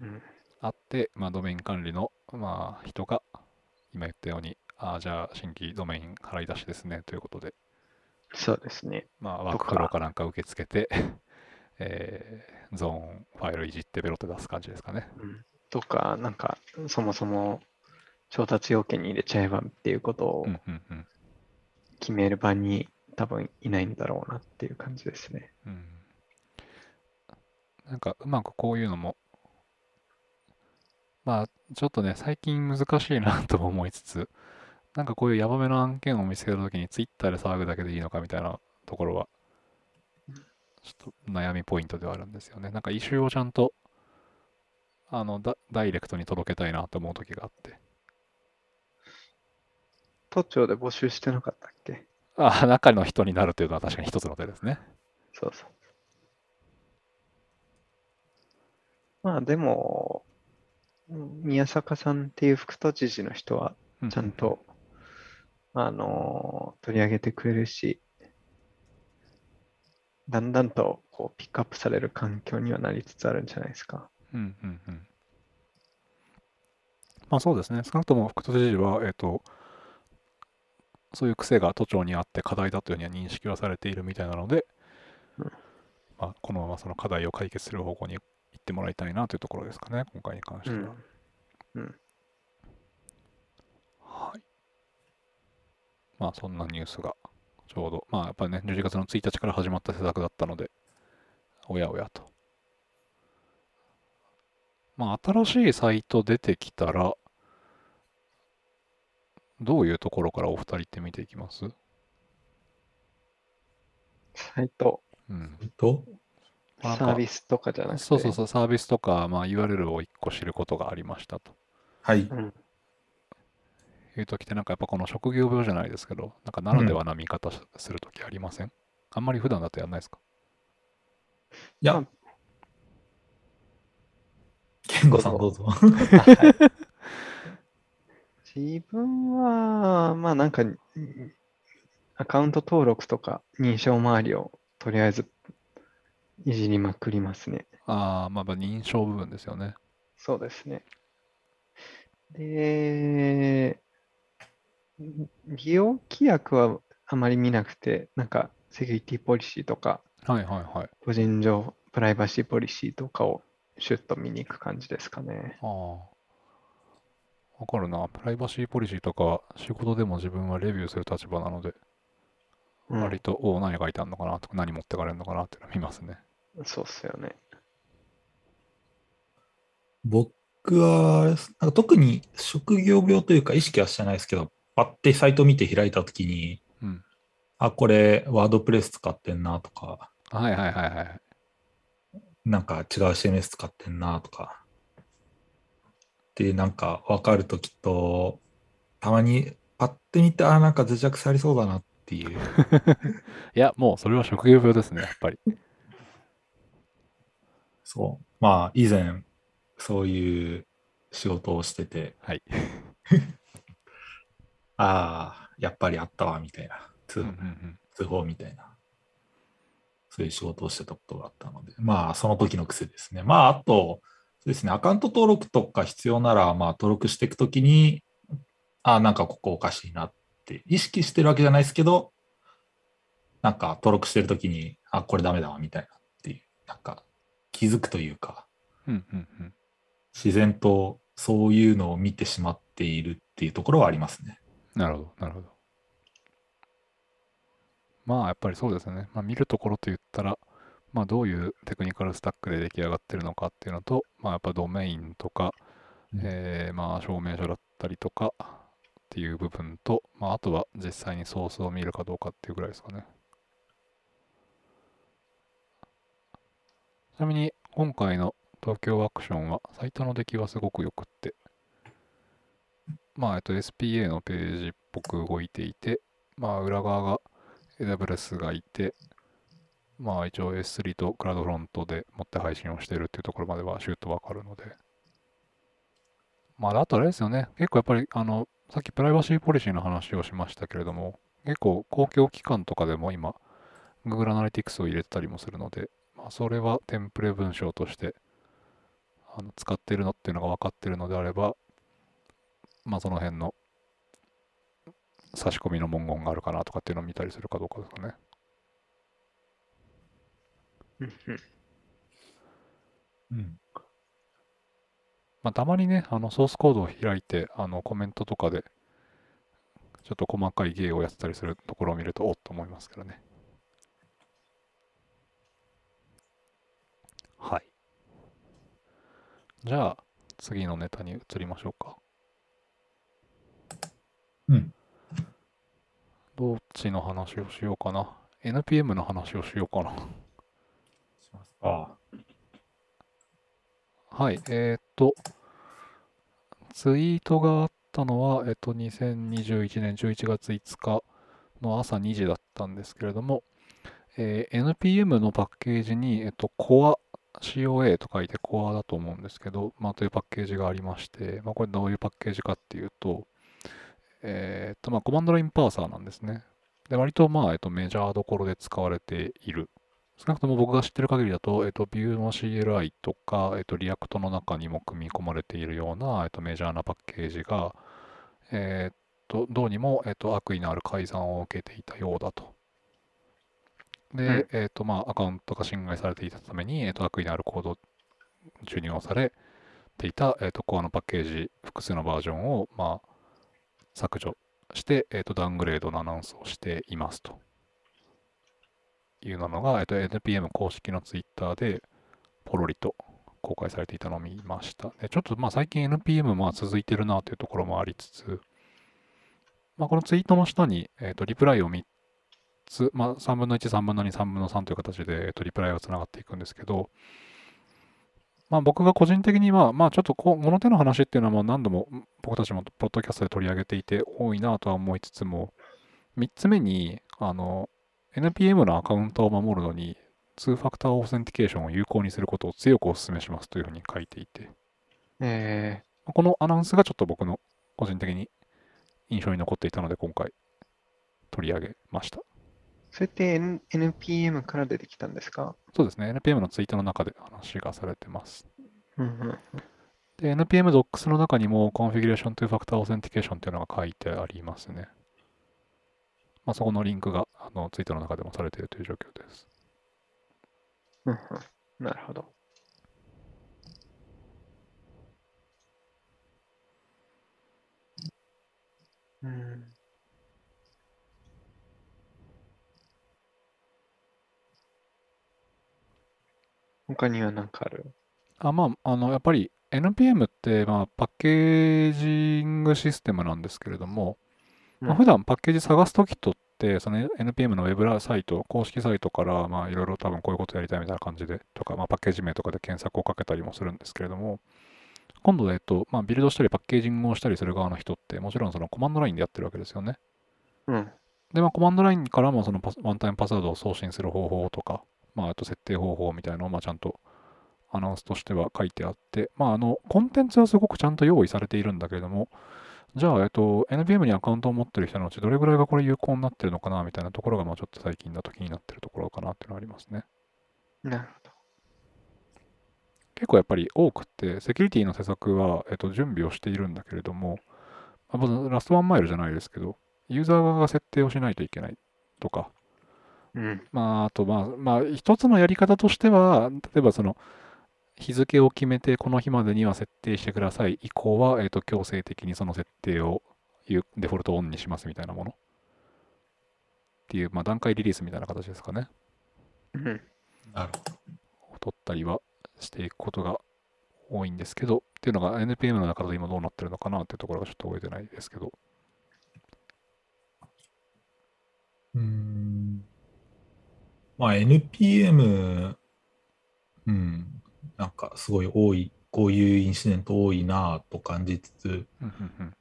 うん
あって、まあ、ドメイン管理の、まあ、人が、今言ったように、ああ、じゃあ、新規ドメイン払い出しですね、ということで、
そうですね。
まあ、ワークフローかなんか受け付けて、えーゾーンファイルいじってベロって出す感じですかね。
うんとか、なんか、そもそも調達要件に入れちゃえばっていうことを。決める場に多分いないんだろうなっていう感じですね。
うんなんかうまくこういうのも、まあちょっとね、最近難しいなとも思いつつ、なんかこういうヤバめの案件を見つけたときにツイッターで騒ぐだけでいいのかみたいなところは、ちょっと悩みポイントではあるんですよね。なんかイシューをちゃんとあのダダイレクトに届けたいなと思う時があって。
都庁で募集してなかったっけ？
あ中の人になるというのは確かに一つの手ですね。
そうそう。まあでも、うん宮坂さんっていう副都知事の人は
う
ちゃんと、あのー取り上げてくれるし、だんだんとこうピックアップされる環境にはなりつつあるんじゃないですか。
うんうんうん。まあそうですね。少なくとも副都知事は、えっ、と、そういう癖が都庁にあって課題だというふうには認識はされているみたいなので、
うん
まあ、このままその課題を解決する方向に行ってもらいたいなというところですかね、今回に関しては。
うん。
はい。まあそんなニュースがちょうど、まあやっぱりね、11月の1日から始まった施策だったので、おやおやと。まあ新しいサイト出てきたら、どういうところからお二人って見ていきます？
サイト、
うん。
えっと、
サービスとかじゃなくて。
そうそうそう、サービスとか、まあ URL を一個知ることがありましたと。
はい。
うん。
いう時ってなんかやっぱこの職業病じゃないですけど、なんかならではな見方するときありません、あんまり普段だとやんないですか？
いや
ま、
健吾さんどうぞ。
あはい自分は、まあなんか、んアカウント登録とか認証周りをとりあえずいじりまくりますね。
ああ、まあまあ認証部分ですよね。
そうですね。で、利用規約はあまり見なくて、なんかセキュリティポリシーとか、
はいはいはい。
個人情プライバシーポリシーとかをシュッと見に行く感じですかね。
ああ。わかるな。プライバシーポリシーとか仕事でも自分はレビューする立場なので、
うん
割と、おお、何書いてあるのかなとか、何持ってかれるのかなっていうのを見ますね。
そうっすよね。
僕はあれです、なんか特に職業病というか意識はしてないですけど、パッてサイト見て開いたときに、
うん。
あ、これワードプレス使ってんなとか、
はいはいはいはい。
なんか違う CMS 使ってんなとか。で、なんか分かるときと、たまにパッて見て、あ、なんか脆弱されそうだなっていう。
いや、もうそれは職業病ですね、やっぱり。
そう。まあ、以前、そういう仕事をしてて、
はい。
ああ、やっぱりあったわ、みたいな。通
うんうんうん。
通報みたいな。そういう仕事をしてたことがあったので、まあ、その時の癖ですね。まあ、あと、そうですね、アカウント登録とか必要なら、まあ、登録していくときに、ああ、なんかここおかしいなって、意識してるわけじゃないですけど、なんか登録してるときに、あ、これダメだわ、みたいなっていう、なんか気づくというか、
うんうんうん。
自然とそういうのを見てしまっているっていうところはありますね。
なるほど、なるほど。まあ、やっぱりそうですね。まあ、見るところと言ったら、まあ、どういうテクニカルスタックで出来上がってるのかっていうのと、まあ、やっぱドメインとか、
うん
えーまあ、証明書だったりとかっていう部分と、まあ、あとは実際にソースを見るかどうかっていうぐらいですかね。なみに、今回の東京アクションは、サイトの出来はすごくよくって、まあ、えっと、SPA のページっぽく動いていて、まあ、裏側が AWS がいて、まあ、一応 S3 とクラウドフロントで持って配信をしているっていうところまではシュートわかるので。まあ、あとあれですよね。結構やっぱり、あの、さっきプライバシーポリシーの話をしましたけれども、結構公共機関とかでも今、Google Analytics を入れてたりもするので、それはテンプレ文章としてあの使っているのっていうのが分かっているのであれば、まあ、その辺の差し込みの文言があるかなとかっていうのを見たりするかどうかですかね。
うん。
まあ、たまにね、あのソースコードを開いて、あのコメントとかで、ちょっと細かい芸をやってたりするところを見ると、おっと思いますけどね。はい。じゃあ、次のネタに移りましょうか。
うん。
どっちの話をしようかな。NPM の話をしようかな。
しますか。
はい。えーっと、ツイートがあったのは、えっと、2021年11月5日の朝2時だったんですけれども、えー NPM のパッケージに、えっと、Core、COA と書いて Core だと思うんですけど、まあ、というパッケージがありまして、まあ、これどういうパッケージかっていうと、えーっと、まあ、コマンドラインパーサーなんですね。で、割と、まあ、えっと、メジャーどころで使われている。少なくとも僕が知ってる限りだと、えっと、Vue の CLI とか、えっと、React の中にも組み込まれているような、えっと、メジャーなパッケージが、えっと、どうにも、えっと、悪意のある改ざんを受けていたようだと。で、
うん
えっと、まあ、アカウントが侵害されていたために、えっと、悪意のあるコード注入をされていた、えっと、コアのパッケージ、複数のバージョンを、まあ、削除して、えっと、ダウングレードのアナウンスをしていますと。いうのが、えっと、NPM 公式のツイッターで、ポロリと公開されていたのを見ました。でちょっとまあ最近 NPM まあ続いてるなというところもありつつ、まあ、このツイートの下に、えっとリプライを3つ、まあ、3分の1、3分の2、3分の3という形で、えっとリプライがつながっていくんですけど、まあ、僕が個人的には、まあ、ちょっとこの手の話っていうのはもう何度も僕たちもポッドキャストで取り上げていて多いなとは思いつつも、3つ目に、あの、NPM のアカウントを守るのに、2ファクターオーセンティケーションを有効にすることを強くお勧めしますというふうに書いていて、
え
このアナウンスがちょっと僕の個人的に印象に残っていたので、今回取り上げました。
ー、それって N- NPM から出てきたんですか？
そうですね、NPM のツイートの中で話がされてます。
うんうん。
で、NPM Docs の中にも Configuration to Factor Authentication っていうのが書いてありますね。まあ、そこのリンクがあのツイートの中でもされているという状況です。
うんうんなるほど。うん。他には何かある？
あまあ、あのやっぱり NPM って、まあ、パッケージングシステムなんですけれども、まあ、
うん
普段パッケージ探すときとって、その NPM のウェブサイト、公式サイトから、まあ、いろいろ多分こういうことやりたいみたいな感じで、とか、まあ、パッケージ名とかで検索をかけたりもするんですけれども、今度、えっと、まあ、ビルドしたりパッケージングをしたりする側の人って、もちろんそのコマンドラインでやってるわけですよね。
うん。
で、まあ、コマンドラインからもそのワンタイムパスワードを送信する方法とか、まあ、あと設定方法みたいなのを、まあ、ちゃんとアナウンスとしては書いてあって、まあ、あの、コンテンツはすごくちゃんと用意されているんだけれども、じゃあ、えっと、NPM にアカウントを持ってる人のうち、どれぐらいがこれ有効になってるのかな、みたいなところが、まあ、ちょっと最近だと気になってるところかなっていうのはありますね。
なるほ
結構やっぱり多くて、セキュリティの施策は、えっと、準備をしているんだけれども、まあ、ラストワンマイルじゃないですけど、ユーザー側が設定をしないといけないとか、
ど。うん。
まあ、あと、まあ、まあ、一つのやり方としては、例えばその、日付を決めて、この日までには設定してください。以降は、えっ、と、強制的にその設定を、ゆデフォルトオンにしますみたいなもの。っていう、まあ、段階リリースみたいな形ですかね。
うん。
なるほど。
を取ったりはしていくことが多いんですけど、っていうのが NPM の中で今どうなってるのかなっていうところがちょっと覚えてないですけど。
うーん。まあ NPM、うん、なんかすごい多い、こういうインシデント多いなぁと感じつつ、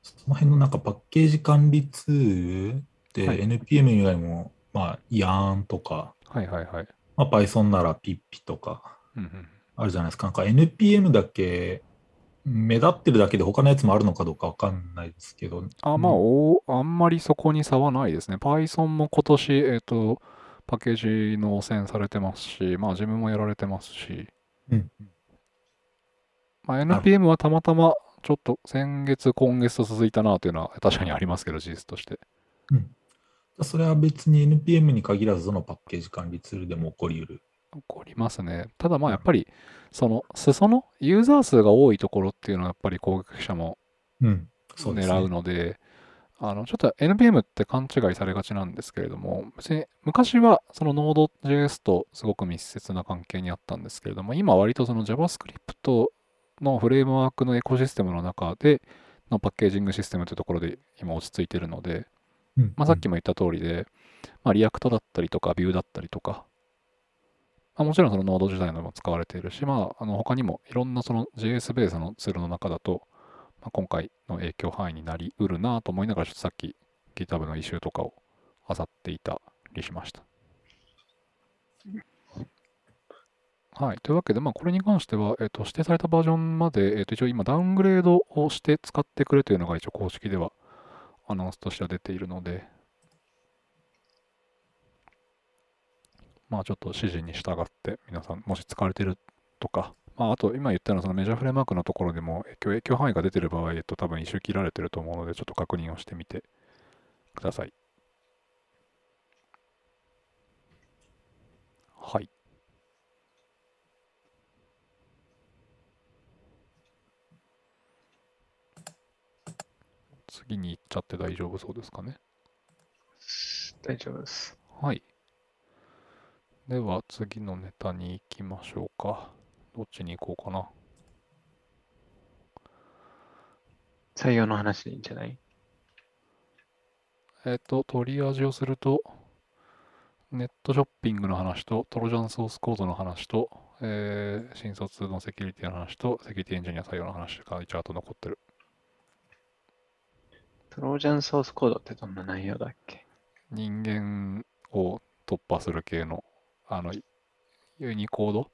その辺のなんかパッケージ管理ツールって
はい
NPM 以外も、まあ YARN とか、
はいはいはい。
まあ、Python なら PIP とかあるじゃないですか。なんか NPM だけ目立ってるだけで他のやつもあるのかどうかわかんないですけど。
あ、まあ、
うん
おあんまりそこに差はないですね。Python も今年、えっ、と、パッケージの汚染されてますし、まあ自分もやられてますし、
うん。
まあ、NPM はたまたまちょっと先月、今月と続いたなというのは確かにありますけど、事実として。
それは別に NPM に限らず、どのパッケージ管理ツールでも起こり得る。
起こりますね。ただまあやっぱり、その裾のユーザー数が多いところっていうのはやっぱり攻撃者も狙うので、あのちょっと NPM って勘違いされがちなんですけれども、別に昔はその Node.js とすごく密接な関係にあったんですけれども、今割とその JavaScript のフレームワークのエコシステムの中でのパッケージングシステムというところで今落ち着いているので、
うん。
まあ、さっきも言った通りで、まあ、 React だったりとか、 Vue だったりとか、まあ、もちろんその Node 自体のも使われているし、まあ、あの他にもいろんなその JS ベースのツールの中だと、まあ、今回の影響範囲になりうるなと思いながら、ちょっとさっき GitHub のイシューとかを漁っていたりしました。はい。というわけで、まあ、これに関しては、えっ、と、指定されたバージョンまで、えっ、と、一応今、ダウングレードをして使ってくれというのが一応公式ではアナウンスとしては出ているので、まあ、ちょっと指示に従って、皆さん、もし使われてるとか、あ、あと、今言ったようなそのメジャーフレームワークのところでも、影響影響範囲が出てる場合、えっと、多分一周切られてると思うので、ちょっと確認をしてみてください。はい。次に行っちゃって大丈夫そうですかね。
大丈夫です。
はい。では次のネタに行きましょうか。どっちに行こうかな。
採用の話でいいんじゃない？
えっ、と、トリアージをすると、ネットショッピングの話と、トロジャンソースコードの話と、えー新卒のセキュリティの話と、セキュリティエンジニア採用の話が一応後残ってる。
トロージャンソースコードってどんな内容だっけ？
人間を突破する系の、あの、ユニコード？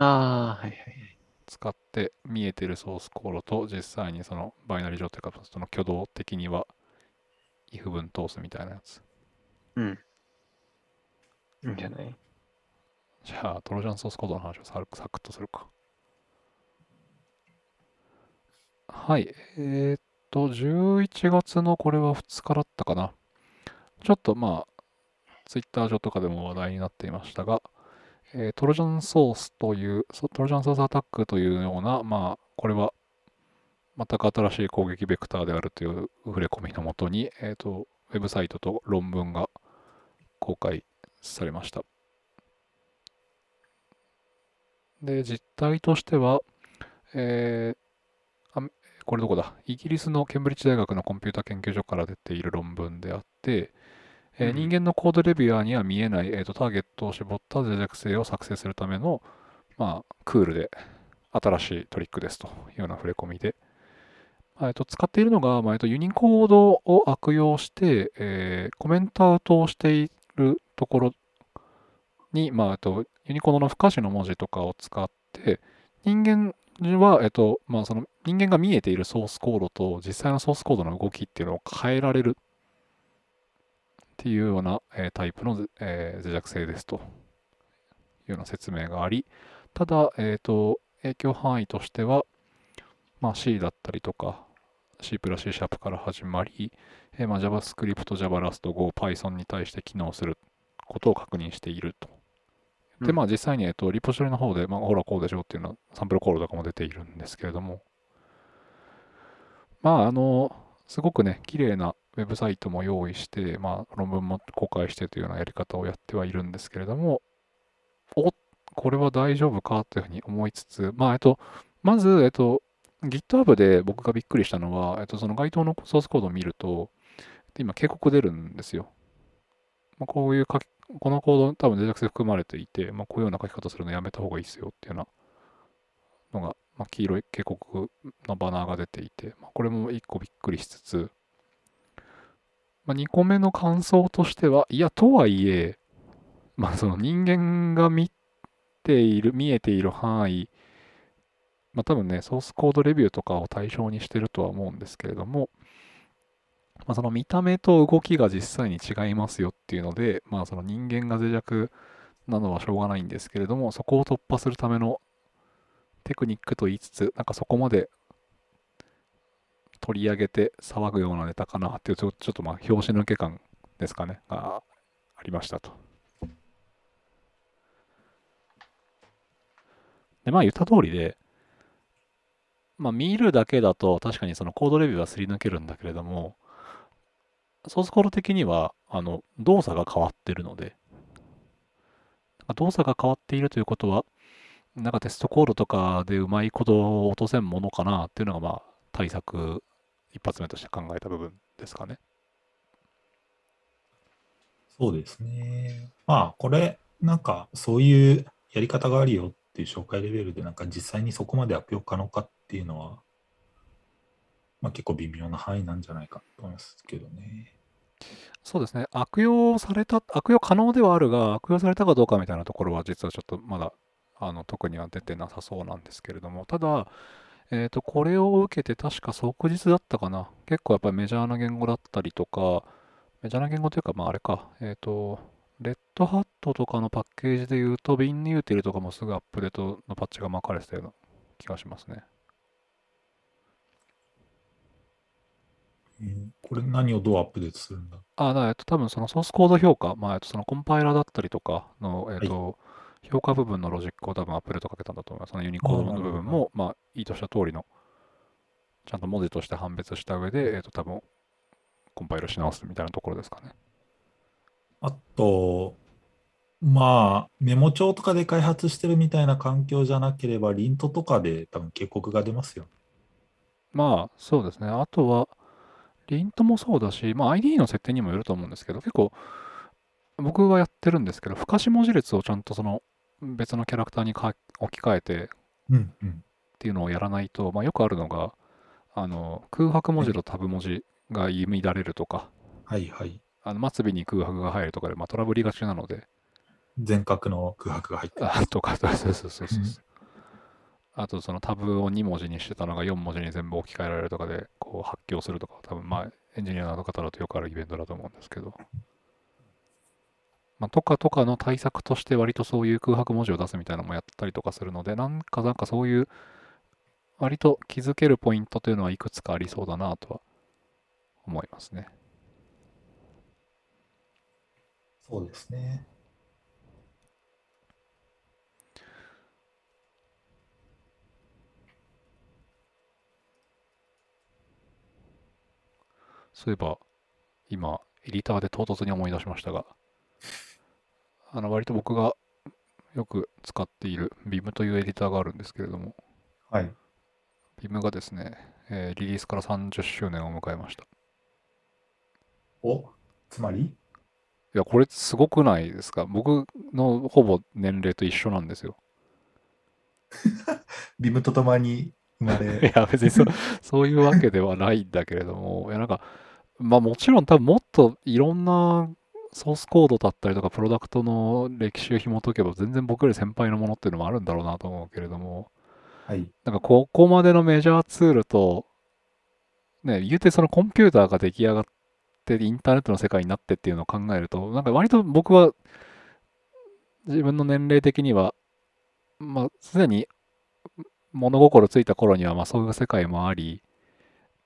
ああ、はいはいはい。
使って見えてるソースコードと実際にそのバイナリ上というかその挙動的には if 文通すみたいなやつ。
うん。いいんじゃない？
じゃあトロジャンソースコードの話をサクサクッとするか。はい。えーっと、11月のこれは2日だったかな。ちょっとまあ、ツイッター上とかでも話題になっていましたが、えートロジャンソースという、トロジャンソースアタックというような、まあ、これは全く新しい攻撃ベクターであるという触れ込みのもとに、えーと、ウェブサイトと論文が公開されました。で、実態としては、えーあこれどこだ？イギリスのケンブリッジ大学のコンピュータ研究所から出ている論文であって、えー
うん。
人間のコードレビュアーには見えない、えーとターゲットを絞った脆弱性を作成するための、まあ、クールで新しいトリックですというような触れ込みで、まあえーと使っているのが、まあえーとユニコードを悪用して、えーコメントアウトをしているところに、まあ、えっとユニコードの不可視の文字とかを使って、人間は、えっと、まあ、その人間が見えているソースコードと実際のソースコードの動きっていうのを変えられるっていうような、えータイプの、えー脆弱性ですと。いうような説明があり、ただ、えっと、影響範囲としては、まあ、C だったりとか、C プラ C シャープから始まり、えーまあ、JavaScript、Java、Rust、Go、Python に対して機能することを確認していると。で、
うん。
まあ実際に、えっと、リポジトリの方で、まあ、ほらこうでしょうっていうのはサンプルコードとかも出ているんですけれども、まあ、あの、すごくね、綺麗なウェブサイトも用意して、まあ、論文も公開してというようなやり方をやってはいるんですけれども、おこれは大丈夫かというふうに思いつつ、まあ、えっと、まず、えっと、GitHub で僕がびっくりしたのは、えっと、その該当のソースコードを見ると、今警告出るんですよ。まあ、こういう書き、このコード多分脆弱性含まれていて、まあ、こういうような書き方するのやめた方がいいですよっていうようなのが、まあ、黄色い警告のバナーが出ていて、まあ、これも1個びっくりしつつ、まあ、2個目の感想としては、いや、とはいえ、まあ、その人間が見ている、見えている範囲、まあ、多分ね、ソースコードレビューとかを対象にしてるとは思うんですけれども、まあ、その見た目と動きが実際に違いますよっていうので、まあ、その人間が脆弱なのはしょうがないんですけれども、そこを突破するためのテクニックと言いつつ、なんかそこまで取り上げて騒ぐようなネタかなっていう、ちょっとまあ、拍子抜け感ですかね、がありましたと。で、まあ言った通りで、まあ見るだけだと確かにそのコードレビューはすり抜けるんだけれども、ソースコード的には、あの、動作が変わってるので、動作が変わっているということは、なんかテストコードとかでうまいことを落とせんものかなっていうのが、まあ、対策一発目として考えた部分ですかね。
そうですね。まあ、これ、なんかそういうやり方があるよっていう紹介レベルで、なんか実際にそこまで悪用可能かっていうのは、まあ、結構微妙な範囲なんじゃないかと思いますけどね。
そうですね。悪用された、悪用可能ではあるが、悪用されたかどうかみたいなところは実はちょっとまだあの特には出てなさそうなんですけれども、ただ、えーと、これを受けて確か即日だったかな。結構やっぱりメジャーな言語だったりとか、メジャーな言語というか、まああれか、えっ、ー、と、レッドハットとかのパッケージで言うと、ビンニューティルとかもすぐアップデートのパッチが巻かれてたような気がしますね。
これ何をどうアップデートするんだ？
あ、だえっと、多分そのソースコード評価、まあ、えっと、そのコンパイラーだったりとかの、えっと、はい、評価部分のロジックを多分アップデートかけたんだと思います。そのユニコードの部分も、まあ、意図した通りの、ちゃんと文字として判別した上で、えっと、多分、コンパイルし直すみたいなところですかね。
あと、まあ、メモ帳とかで開発してるみたいな環境じゃなければ、リントとかで多分警告が出ますよ。
まあ、そうですね。あとは、リントもそうだし、まあ、ID の設定にもよると思うんですけど、結構、僕はやってるんですけど、不可視文字列をちゃんとその別のキャラクターに置き換えてっていうのをやらないと、まあ、よくあるのが、あの空白文字とタブ文字が言い乱れるとか、
はいはい。
あの末尾に空白が入るとかで、まあ、トラブりがちなので。
全角の空白が入ってる。
あとか、そうそうそうそう。あとそのタブを2文字にしてたのが4文字に全部置き換えられるとかでこう発狂するとか多分まあエンジニアの方だとよくあるイベントだと思うんですけど、まあ、とかとかの対策として割とそういう空白文字を出すみたいなのもやったりとかするのでなんかなんかそういう割と気づけるポイントというのはいくつかありそうだなとは思いますね。
そうですね。
そういえば、今、エディターで唐突に思い出しましたが、あの割と僕がよく使っている Vim というエディターがあるんですけれども、
はい。
Vim がですね、えー、リリースから30周年を迎えました。
おつまり？い
や、これすごくないですか？僕のほぼ年齢と一緒なんですよ。
ビムとともに生まれ。
いや、別にそそういうわけではないんだけれども、いや、なんか、まあもちろん多分もっといろんなソースコードだったりとかプロダクトの歴史を紐解けば全然僕より先輩のものっていうのもあるんだろうなと思うけれども、
はい、
なんかここまでのメジャーツールと、ね、言うてそのコンピューターが出来上がってインターネットの世界になってっていうのを考えると、なんか割と僕は自分の年齢的には、まあすでに物心ついた頃にはまあそういう世界もあり、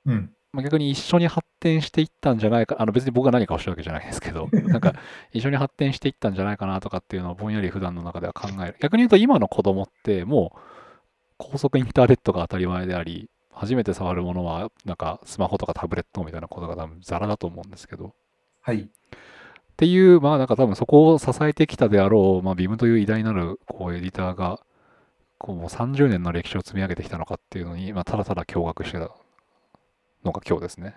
うん、
まあ、逆に一緒に発展していったんじゃないか、あの別に僕が何かをしたわけじゃないですけど、なんか一緒に発展していったんじゃないかなとかっていうのをぼんやり普段の中では考える。逆に言うと今の子供ってもう高速インターネットが当たり前であり、初めて触るものはなんかスマホとかタブレットみたいなことが多分ザラだと思うんですけど。
はい。っ
ていう、まあなんか多分そこを支えてきたであろう、まあ BIM という偉大なるこうエディターが、こうもう30年の歴史を積み上げてきたのかっていうのに、まあただただ驚愕してたのが今日ですね。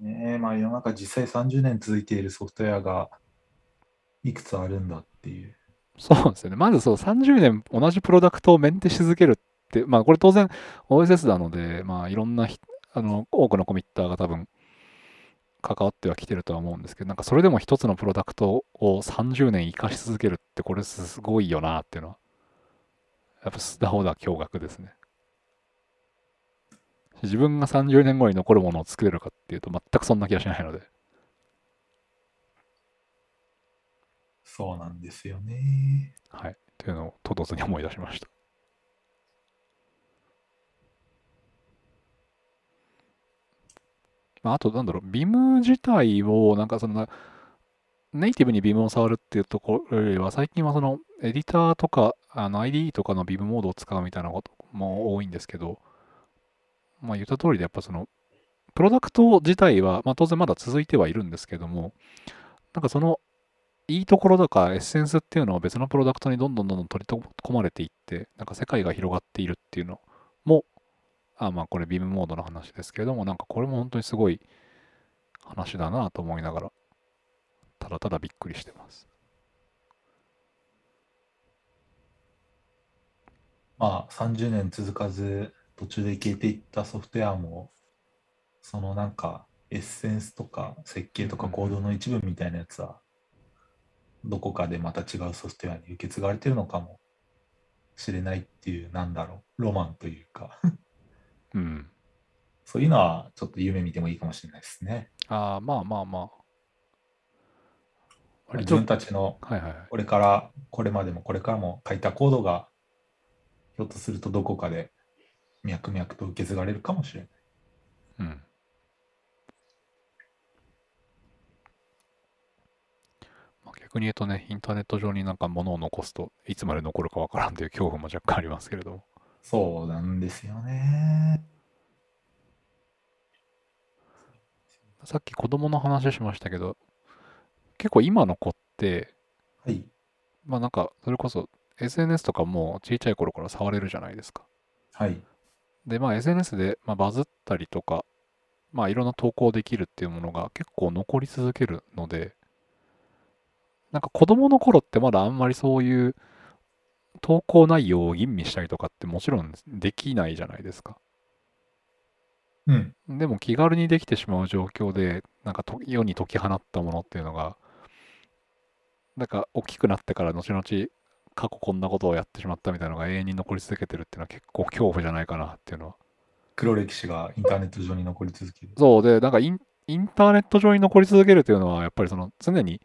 ねまあ、世の中実際30年続いているソフトウェアがいくつあるんだっていう。
そうですよね。まずそう30年同じプロダクトをメンテし続けるって、まあこれ当然 OSS なので、まあいろんなあの多くのコミッターが多分関わってはきてるとは思うんですけど、なんかそれでも一つのプロダクトを30年生かし続けるってこれすごいよなっていうのは、やっぱ素直な驚愕ですね。自分が30年後に残るものを作れるかっていうと全くそんな気がしないので。
そうなんですよね。
はい。というのを唐突に思い出しました。あと、なんだろう、ビム自体を、なんかその、ネイティブにビムを触るっていうところよりは、最近はその、エディターとか、あの IDE とかのビムモードを使うみたいなことも多いんですけど、まあ、言った通りで、やっぱその、プロダクト自体は、まあ、当然まだ続いてはいるんですけども、なんかその、いいところとかエッセンスっていうのを別のプロダクトにどんどんどんどん取り込まれていって、なんか世界が広がっているっていうのも、あまあこれビームモードの話ですけれども、なんかこれも本当にすごい話だなと思いながら、ただただびっくりしてます。
まあ30年続かず途中で消えていったソフトウェアもそのなんかエッセンスとか設計とかコードの一部みたいなやつはどこかでまた違うソフトウェアに受け継がれてるのかもしれないっていうなんだろうロマンというか
うん。
そういうのはちょっと夢見てもいいかもしれないですね。
ああ、まあまあまあ。割
自
と、
分たちの。これからこれまでもこれからも書いたコードがひょっとするとどこかで脈々と受け継がれるかもしれない。
うん。まあ、逆に言うとね、インターネット上になんか物を残すといつまで残るかわからんという恐怖も若干ありますけれども。
そうなんですよね。
さっき子供の話しましたけど、結構今の子って、
はい。
まあなんかそれこそ SNS とかも小さい頃から触れるじゃないですか。
はい。
で、まあ SNS でまあバズったりとか、まあいろんな投稿できるっていうものが結構残り続けるので、なんか子供の頃ってまだあんまりそういう投稿内容を吟味したりとかってもちろんできないじゃないですか。
うん。
でも気軽にできてしまう状況で、なんかと世に解き放ったものっていうのが、なんか大きくなってから後々過去こんなことをやってしまったみたいなのが永遠に残り続けてるっていうのは結構恐怖じゃないかなっていうのは。
黒歴史がインターネット上に残り続ける。
そうで、なんかインインターネット上に残り続けるっていうのはやっぱりその常に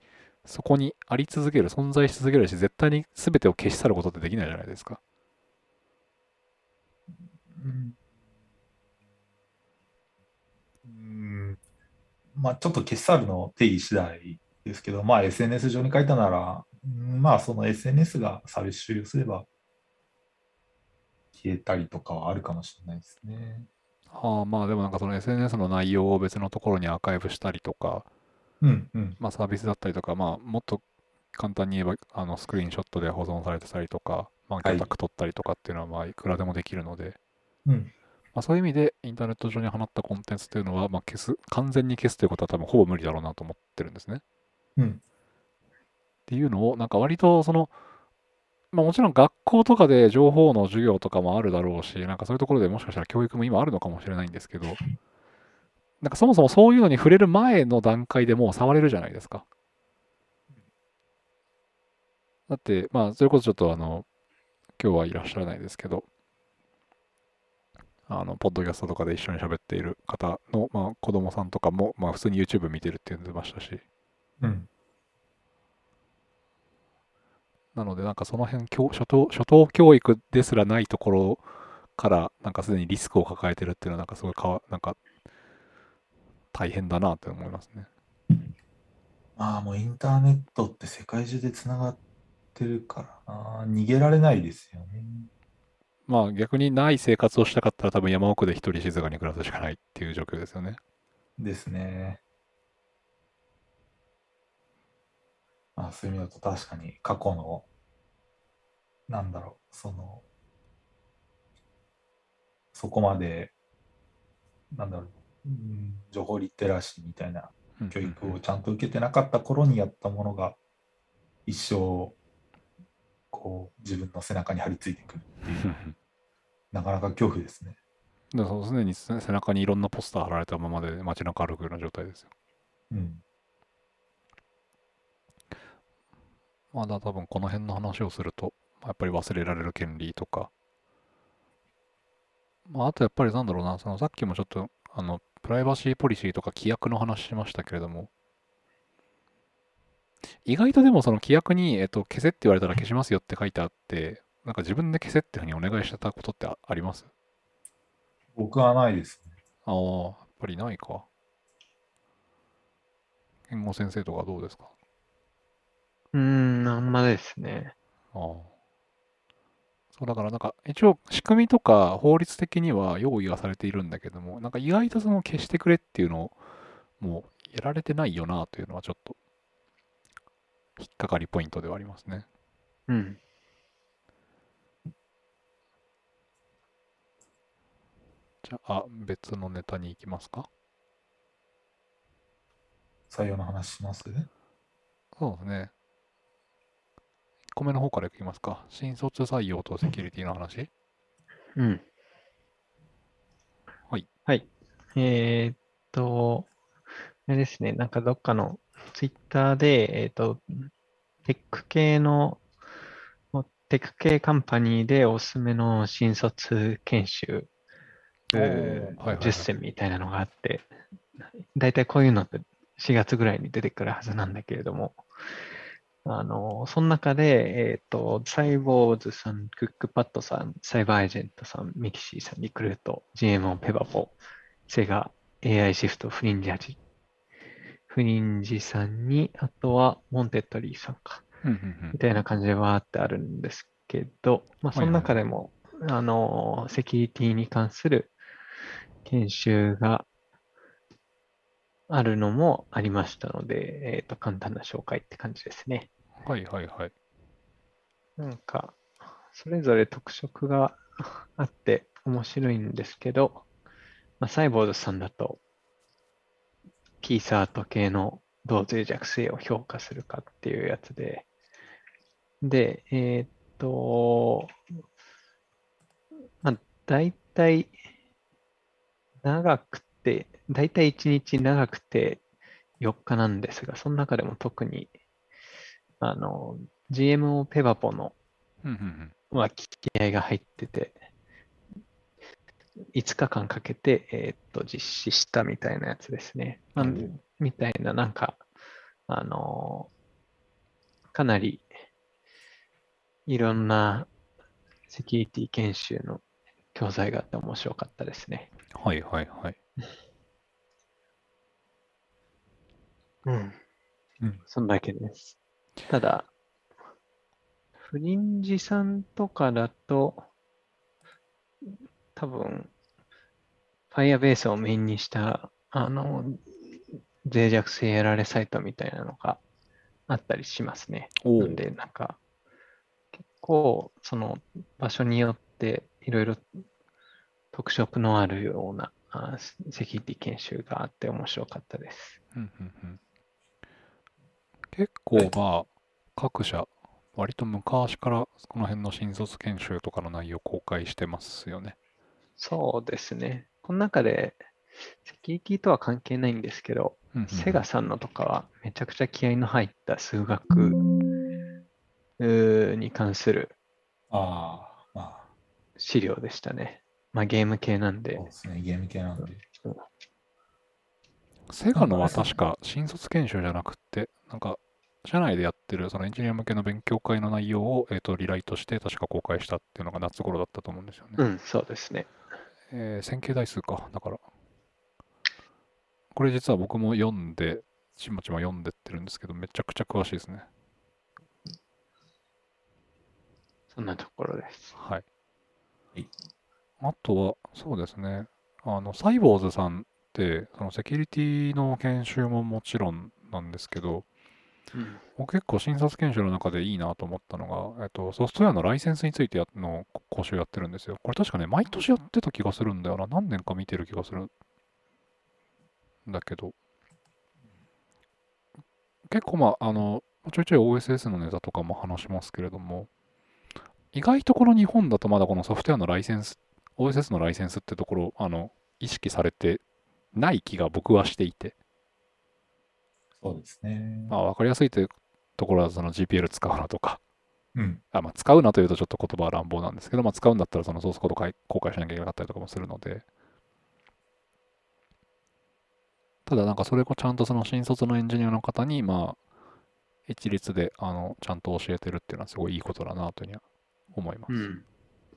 そこにあり続ける、存在し続けるし、絶対に全てを消し去ることってできないじゃないですか。
うん。うんまあちょっと消し去るの定義次第ですけど、まあ SNS 上に書いたなら、うんまあその SNS がサービス終了すれば消えたりとかはあるかもしれないですね。
ああまあでもなんかその SNS の内容を別のところにアーカイブしたりとか、
うんうん。
まあ、サービスだったりとか、まあ、もっと簡単に言えばあのスクリーンショットで保存されてたりとか、まあ、
はい
魚拓取ったりとかっていうのはまあいくらでもできるので、
うん。
まあ、そういう意味でインターネット上に放ったコンテンツっていうのは、まあ、消す完全に消すということは多分ほぼ無理だろうなと思ってるんですね。
うん。
っていうのをなんか割とその、まあ、もちろん学校とかで情報の授業とかもあるだろうしなんかそういうところでもしかしたら教育も今あるのかもしれないんですけどなんかそもそもそういうのに触れる前の段階でもう触れるじゃないですか。だってまあそれこそちょっとあの今日はいらっしゃらないですけどあのポッドキャストとかで一緒に喋っている方の、まあ、子供さんとかも、まあ、普通に YouTube 見てるって言ってましたし
うん。
なので、なんかその辺教初等、初等教育ですらないところから、なんかすでにリスクを抱えてるっていうのは、なんかすごいかわ、なんか大変だなって思いますね。
まあもうインターネットって世界中でつながってるからな。逃げられないですよね。
まあ逆にない生活をしたかったら多分山奥で一人静かに暮らすしかないっていう状況ですよね。
ですね。まあそういう意味だと確かに過去の、なんだろう、その、そこまで、なんだろう、うん情報リテラシーみたいな教育をちゃんと受けてなかった頃にやったものが一生こう自分の背中に張り付いてくるっていう なかなか恐怖ですね。
だからそう常に背背中にいろんなポスター貼られたままで街中歩くような状態ですよ。
うん。
まあだ多分この辺の話をすると、まあやっぱり忘れられる権利とか、まああとやっぱりなんだろうな、そのさっきもちょっとあのプライバシーポリシーとか規約の話しましたけれども、意外とでもその規約に、えっと、消せって言われたら消しますよって書いてあって、なんか自分で消せっていうふうにお願いしてたことってああります？
僕はないですね。
ああ、やっぱりないか。健吾先生とかどうですか？
うーん、あんまですね。
ああ。そうだからなんか一応仕組みとか法律的には用意はされているんだけども、なんか意外とその消してくれっていうのをもうやられてないよなというのはちょっと引っかかりポイントではありますね。
うん。
じゃあ、別のネタに行きますか？
採用の話します？
そうですね。1個目の方からいきますか。新卒採用とセキュリティの話
うん。
はい。
はい。えーっと、あれですね、なんかどっかのツイッターで、えーっと、テック系の、テック系カンパニーでおすすめの新卒研修、
おーはいはいはい
10選みたいなのがあって、だいたいこういうのって4月ぐらいに出てくるはずなんだけれども、あの、その中で、えっ、と、サイボウズさん、クックパッドさん、サイバーエージェントさん、ミクシィさん、リクルート、GMO、ペパボ、セガ、AI シフト、フリンジ味、フリンジさんに、あとは、ウォンテッドリーさんか。みたいな感じでわーってあるんですけど、まあ、その中でも、あの、セキュリティに関する研修があるのもありましたので、えっ、と、簡単な紹介って感じですね。
はいはいはい。
なんか、それぞれ特色が あって面白いんですけど、まあ、サイボーズさんだと、キーサート系のどう脆弱性を評価するかっていうやつで、で、えーっと、まあ、大体、長くて、大体1日長くて4日なんですが、その中でも特に、あの、GMO ペバポの。は気合が入ってて、5日間かけて、えーっと、実施したみたいなやつですね。まあ
うん
みたいな、なんか、あのーかなり、いろんなセキュリティ研修の教材があって面白かったですね。
はいはいはい。
うん。
うん
そんだけです。ただ、フリンジさんとかだと、多分、Firebase をメインにした、あの、脆弱性やられサイトみたいなのがあったりしますね。
お
なんで、なんか、結構、その場所によって、いろいろ特色のあるようなあセキュリティ研修があって面白かったです。
うんうんうん。結構まあ、各社、割と昔からこの辺の新卒研修とかの内容を公開してますよね。
そうですね。この中で、セキュリティとは関係ないんですけど、
うんうんうん
セガさんのとかはめちゃくちゃ気合の入った数学に関する資料でしたね。まあゲーム系なんで
そう。ですね、ゲーム系なんで。
セガのは確か新卒研修じゃなくって、なんか、社内でやってるそのエンジニア向けの勉強会の内容を、えー、とリライトして確か公開したっていうのが夏頃だったと思うんですよね。
うん、そうですね。
えー線形代数か。だから、これ実は僕も読んで、ちまちま読んでってるんですけど、めちゃくちゃ詳しいですね。
そんなところです。
はい。
はい
あとは、そうですね。あの、サイボーズさんって、そのセキュリティの研修ももちろんなんですけど、
うん。
結構新卒研修の中でいいなと思ったのが、えっと、ソフトウェアのライセンスについての講習やってるんですよ。これ確かね、毎年やってた気がするんだよな。何年か見てる気がするんだけど、結構まあ、あの、ちょいちょい OSS のネタとかも話しますけれども、意外とこの日本だとまだこのソフトウェアのライセンス、OSS のライセンスってところ、あの、意識されてない気が僕はしていて、
そうですね。
まあ、わかりやすいというところはその GPL 使うなとか、
うん。
あまあ、使うなというとちょっと言葉は乱暴なんですけど、まあ、使うんだったらそのソースコードかい公開しなきゃいけなかったりとかもするので、ただなんかそれをちゃんとその新卒のエンジニアの方に、まあ、一律であのちゃんと教えてるっていうのはすごいいいことだなというふうには思います。
うん。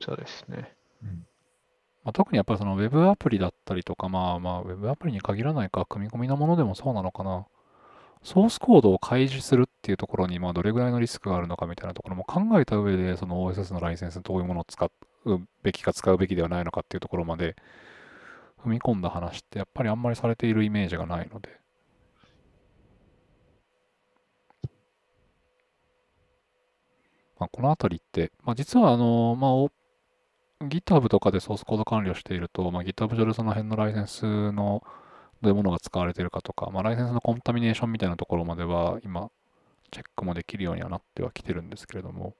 そうですね。
うん
まあ、特にやっぱりその Web アプリだったりとか、まあまあ Web アプリに限らないか、組み込みのものでもそうなのかな。ソースコードを開示するっていうところに、まあどれぐらいのリスクがあるのかみたいなところも考えた上で、その OSS のライセンスどういうものを使うべきか使うべきではないのかっていうところまで踏み込んだ話ってやっぱりあんまりされているイメージがないので。まあ、このあたりって、まあ、実はあの、まあ、GitHub とかでソースコード管理をしていると、まあ、GitHub 上でその辺のライセンスのどういうものが使われているかとか、まあ、ライセンスのコンタミネーションみたいなところまでは今、チェックもできるようにはなってはきてるんですけれども、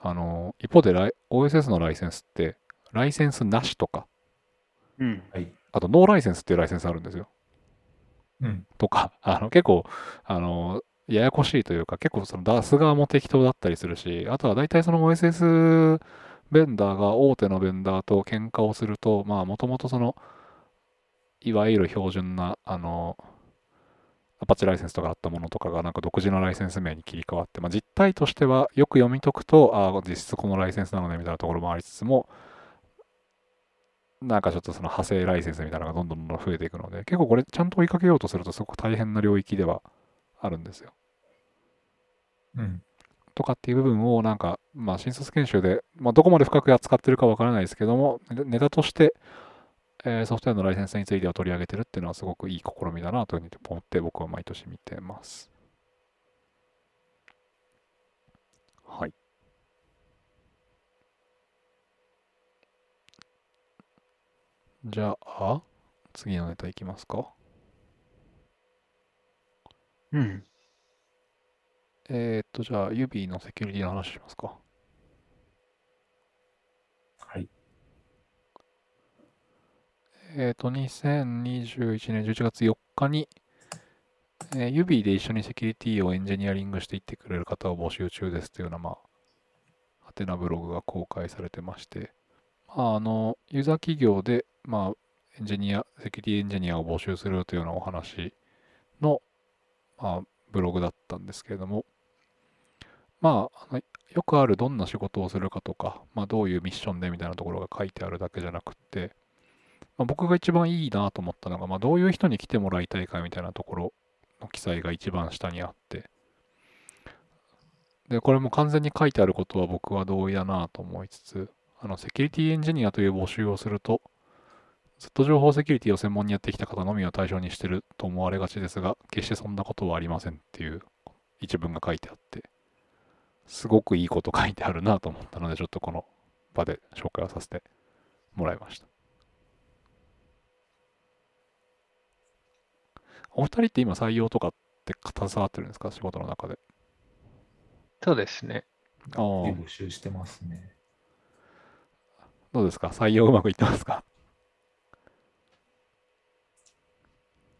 あの、一方で OSS のライセンスって、ライセンスなしとか、
うん。
はい。
あとノーライセンスっていうライセンスあるんですよ。
うん。
とか、あの結構、あの、ややこしいというか、結構その出す側も適当だったりするし、あとは大体その OSS ベンダーが大手のベンダーと喧嘩をすると、まあもともとその、いわゆる標準な、あの、アパッチライセンスとかあったものとかがなんか独自のライセンス名に切り替わって、まあ、実態としてはよく読み解くと、ああ、実質このライセンスなのねみたいなところもありつつも、なんかちょっとその派生ライセンスみたいなのがどんどんどんどん増えていくので、結構これちゃんと追いかけようとするとすごく大変な領域ではあるんですよ。
うん。
とかっていう部分をなんか、まあ、新卒研修で、まあ、どこまで深く扱ってるかわからないですけども、ネネタとして、えーソフトウェアのライセンスについては取り上げてるっていうのはすごくいい試みだなというふうに思って僕は毎年見てます。はい。じゃあ、次のネタいきますか。
うん。
えーっと、じゃあ、指のセキュリティの話しますか。
はい。
えっ、と、2021年11月4日に、えー、指で一緒にセキュリティをエンジニアリングしていってくれる方を募集中ですというような、まあ、ハテナブログが公開されてまして、まあ、あの、ユーザー企業で、まあ、エンジニア、セキュリティエンジニアを募集するというようなお話の、まあ、ブログだったんですけれども、まあ、あのよくあるどんな仕事をするかとか、まあ、どういうミッションでみたいなところが書いてあるだけじゃなくって、まあ、僕が一番いいなと思ったのが、まあ、どういう人に来てもらいたいかみたいなところの記載が一番下にあって、で、これも完全に書いてあることは僕は同意だなと思いつつ、あの、セキュリティエンジニアという募集をすると、ずっと情報セキュリティを専門にやってきた方のみを対象にしてると思われがちですが、決してそんなことはありませんっていう一文が書いてあって、すごくいいこと書いてあるなと思ったので、ちょっとこの場で紹介をさせてもらいました。お二人って今採用とかって携わってるんですか？仕事の中で。
そうですね。
ああ、
募集してますね。
どうですか？採用うまくいってますか？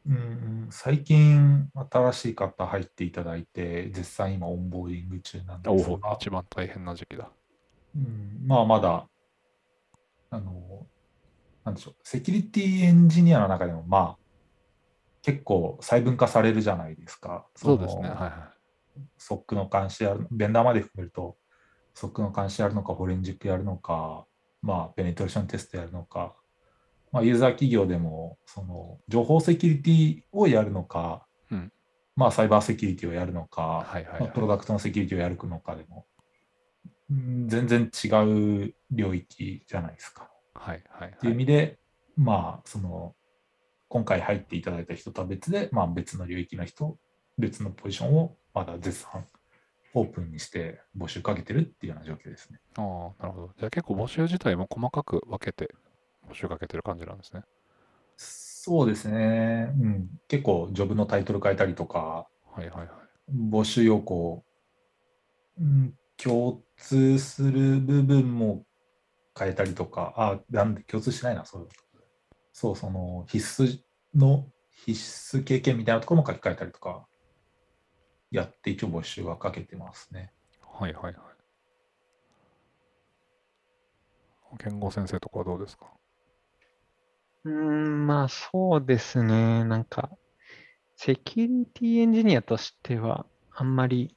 うん、最近新しい方入っていただいて、実際今オンボーディング中なん
お
ですが、
お一番大変な時期だ。
うん、まあまだ、あの、なんでしょう、セキュリティエンジニアの中でも、まあ、結構細分化されるじゃないですか。
そうですね。
の
はいは
SOC の監視やる、ベンダーまで含めると、SOC の監視やるのか、フォレンジックやるのか、まあ、ペネトレーションテストやるのか、まあ、ユーザー企業でも、その、情報セキュリティをやるのか、
うん
まあ、サイバーセキュリティをやるのか、
はいはいはい
まあプロダクトのセキュリティをやるのかでも、うん全然違う領域じゃないですか。
い。はいはい
っていう
はい。
意味で、まあ、その、今回入っていただいた人とは別で、まあ、別の領域の人、別のポジションをまだ絶賛オープンにして募集かけてるっていうような状況ですね。
ああ、なるほど。じゃあ結構募集自体も細かく分けて募集かけてる感じなんですね。
そうですね。うん。結構、ジョブのタイトル変えたりとか、
はいはいはい。
募集要項、うん、共通する部分も変えたりとか、あ、なんで共通しないな、そう。そう、その必須の必須経験みたいなところも書き換えたりとか、やって一応募集はかけてますね。
はいはいはい。健吾先生とかはどうですか？
うーん、まあそうですね。なんか、セキュリティエンジニアとしては、あんまり、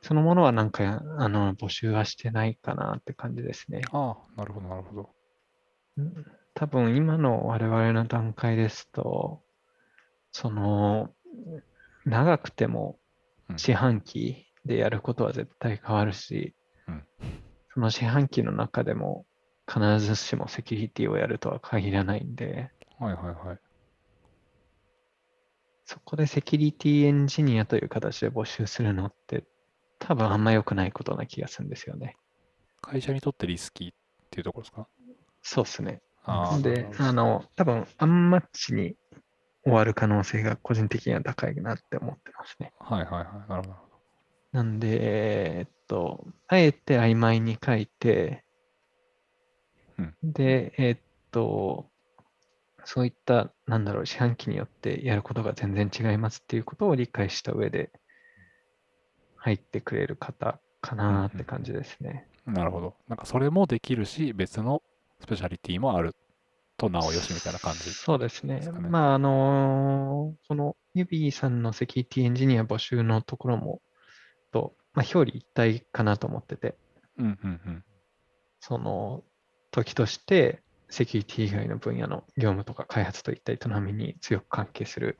そのものはなんか、あの、募集はしてないかなって感じですね。
ああ、なるほどなるほど。
うん多分今の我々の段階ですと、その、長くても
うん
四半期でやることは絶対変わるし、
うん
その四半期の中でも必ずしもセキュリティをやるとは限らないんで、
はいはいはい。
そこでセキュリティエンジニアという形で募集するのって多分あんま良くないことな気がするんですよね。
会社にとってリスキーっていうところですか？
そうですね。
ああ、
で、あの、多分アンマッチに終わる可能性が個人的には高いなって思ってますね。
はいはいはい。なるほどな
んで、えーっと、あえて曖昧に書いて、
うん
で、えーっと、そういった、なんだろう、四半期によってやることが全然違いますっていうことを理解した上で入ってくれる方かなって感じですね。
なるほど。なんかそれもできるし、別のスペシャリティもあるとなおよしみたいな感じ。
そうです
ね
まあ、あのーその、ユビーさんのセキュリティエンジニア募集のところも、と、まあ、表裏一体かなと思ってて、
うんうんうん。
その、時として、セキュリティ以外の分野の業務とか開発といった営みに強く関係する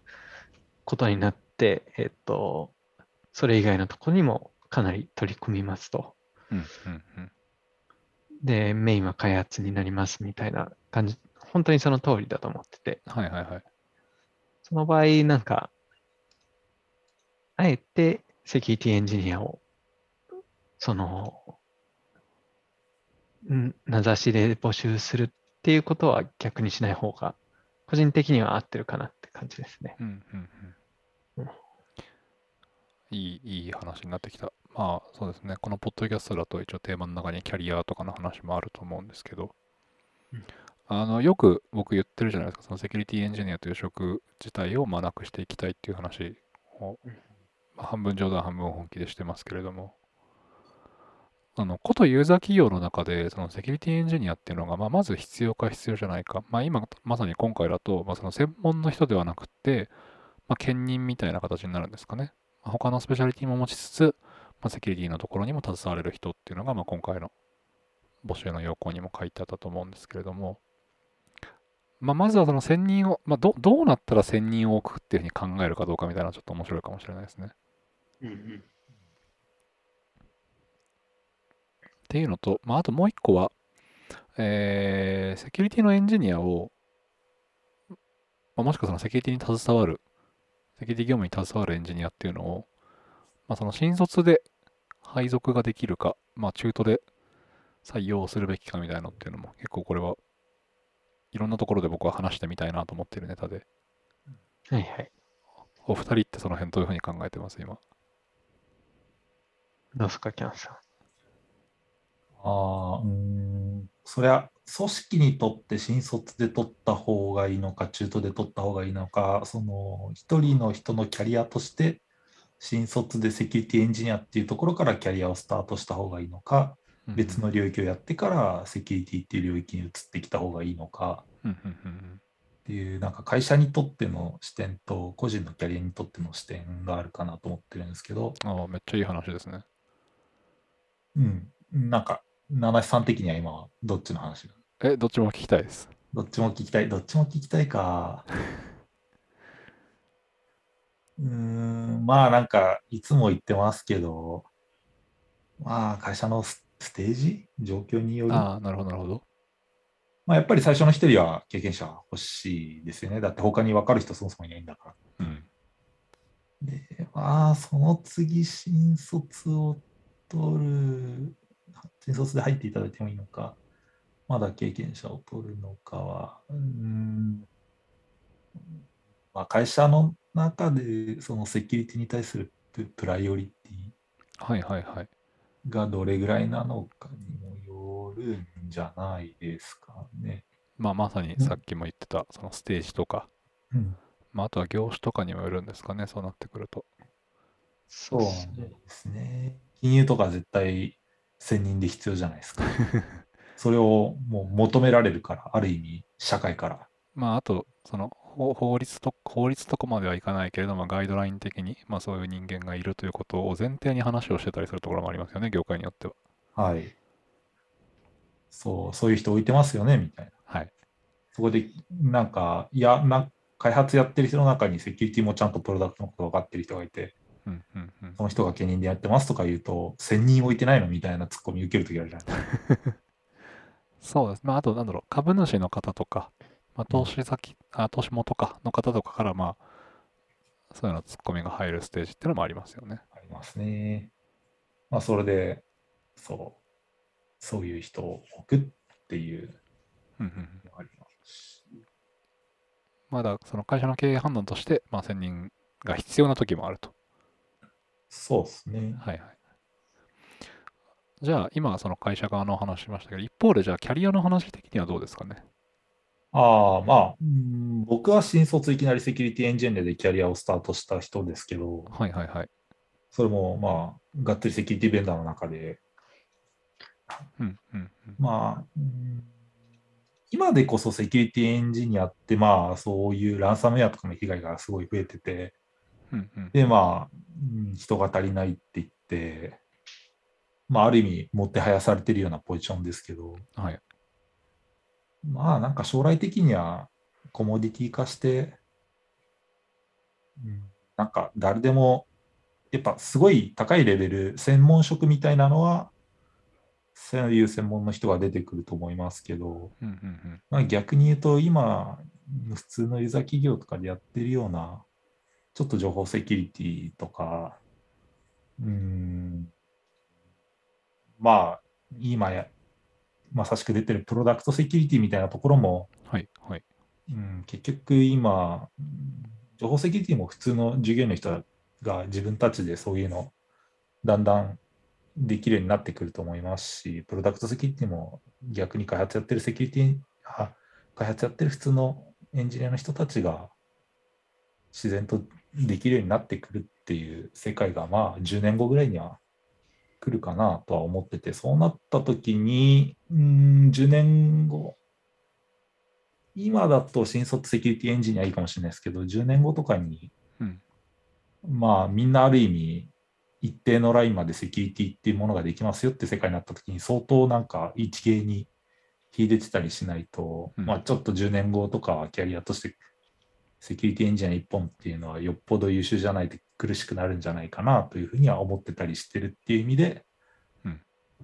ことになって、えっと、それ以外のところにもかなり取り組みますと。
うんうんうん。
で、メインは開発になりますみたいな感じ、本当にその通りだと思ってて、
はいはいはい。
その場合、なんか、あえてセキュリティエンジニアを、その、ん名指しで募集するっていうことは逆にしない方が、個人的には合ってるかなって感じですね。
うんうん
う
うんん。いい、いい話になってきた。まあそうですね。このポッドキャストだと一応テーマの中にキャリアとかの話もあると思うんですけど
うん、
あの、よく僕言ってるじゃないですか。そのセキュリティエンジニアという職自体をまあなくしていきたいっていう話を
うん、
まあ、半分冗談半分本気でしてますけれども、あの、ことユーザー企業の中で、そのセキュリティエンジニアっていうのが、まあ、まず必要か必要じゃないか。まあ、今、まさに今回だと、まあ、その専門の人ではなくて、まあ、兼任みたいな形になるんですかね。まあ、他のスペシャリティも持ちつつ、まあ、セキュリティのところにも携われる人っていうのが、まあ、今回の募集の要項にも書いてあったと思うんですけれども、まあ、まずはその専任を、まあ、どどうなったら専任を置くっていうふうに考えるかどうかみたいなのはちょっと面白いかもしれないですね。っていうのと、まあ、あともう一個は、えーセキュリティのエンジニアを、まあ、もしくはそのセキュリティに携わる、セキュリティ業務に携わるエンジニアっていうのを、まあ、その新卒で配属ができるか、まあ、中途で採用するべきかみたいなのっていうのも結構これはいろんなところで僕は話してみたいなと思っているネタで、
はいはい。
お二人ってその辺どういうふうに考えてます今？
どうすか、キャンさん？
ああ、うーん、そりゃ、組織にとって新卒で取った方がいいのか、中途で取った方がいいのか、その一人の人のキャリアとして、新卒でセキュリティエンジニアっていうところからキャリアをスタートした方がいいのか、別の領域をやってからセキュリティっていう領域に移ってきた方がいいのか
うんうんうんうん
っていう、なんか会社にとっての視点と個人のキャリアにとっての視点があるかなと思ってるんですけど、
ああ、めっちゃいい話ですね。
うん、なんか、七瀬さん的には今はどっちの話が
え、どっちも聞きたいです。
どっちも聞きたい。どっちも聞きたいか。うーん、まあなんか、いつも言ってますけど、まあ会社のスステージ状況による。
ああ、なるほど、なるほど。
まあやっぱり最初の一人は経験者欲しいですよね。だって他に分かる人そもそもいないんだから。
うん。
で、まあその次新卒を取る、新卒で入っていただいてもいいのか、まだ経験者を取るのかは、うーん、まあ、会社の中でそのセキュリティに対するププライオリティ
はいはいはい。
がどれぐらいなのかにもよるんじゃないですかね。
まあまさにさっきも言ってた、そのステージとか、
うん、
まああとは業種とかにもよるんですかね、そうなってくると。
そうですね。
ですね。金融とか絶対専任で必要じゃないですか。それをもう求められるから、ある意味社会から。
まああと、その法法律と、法律とこまではいかないけれども、ガイドライン的に、まあそういう人間がいるということを前提に話をしてたりするところもありますよね、業界によっては。
はい。そう、そういう人置いてますよね、みたいな。
はい。
そこで、なんか、いや、な開発やってる人の中にセキュリティもちゃんとプロダクトのこと分かってる人がいて、
うんうんうん。
その人が兼任でやってますとか言うと、1000人置いてないのみたいなツッコミ受けるときあるじゃないですか。
そうです。まああと、なんだろう、株主の方とか、まあ投資先、あ投資元かの方とかから、まあ、そういうのツッコミが入るステージっていうのもありますよね。
ありますね。まあ、それで、そう、そういう人を置くっていう
うんうんうん。
のがありますし。
まだその会社の経営判断として、まあ専任が必要な時もあると。
そうですね。
はいはい。じゃあ、今はその会社側の話しましたけど、一方で、じゃあ、キャリアの話的にはどうですかね？
ああ、まあ、うん僕は新卒いきなりセキュリティエンジニアでキャリアをスタートした人ですけど、
はいはいはい。
それもまあ、がっつりセキュリティベンダーの中で、
うんうんうん。
まあ、うん今でこそセキュリティエンジニアって、まあ、そういうランサムウェアとかの被害がすごい増えてて、
うんうん
で、まあ、うん人が足りないって言って、まあ、ある意味、もってはやされてるようなポジションですけど、
はい。
まあ、なんか将来的にはコモディティ化して、うんなんか誰でも、やっぱすごい高いレベル、専門職みたいなのは、そういう専門の人が出てくると思いますけど、
うんうんうん。
まあ、逆に言うと、今、普通のユーザー企業とかでやってるような、ちょっと情報セキュリティとか、うーん、まあ、今や、まさしく出てるプロダクトセキュリティみたいなところも、
はいはい。
うん、結局今、うん情報セキュリティも普通の従業員の人が自分たちでそういうの、だんだんできるようになってくると思いますし、プロダクトセキュリティも逆に開発やってるセキュリティ、あ開発やってる普通のエンジニアの人たちが自然とできるようになってくるっていう世界が、まあ10年後ぐらいには来るかなとは思ってて、そうなった時に、うん、10年後、今だと新卒セキュリティエンジニアいいかもしれないですけど、10年後とかに、
うん。
まあみんなある意味、一定のラインまでセキュリティっていうものができますよって世界になった時に、相当なんか一芸に秀でてたりしないと、
うん。
まあちょっと10年後とかはキャリアとしてセキュリティエンジニア一本っていうのはよっぽど優秀じゃないと苦しくなるんじゃないかなというふうには思ってたりしてるっていう意味で、
うん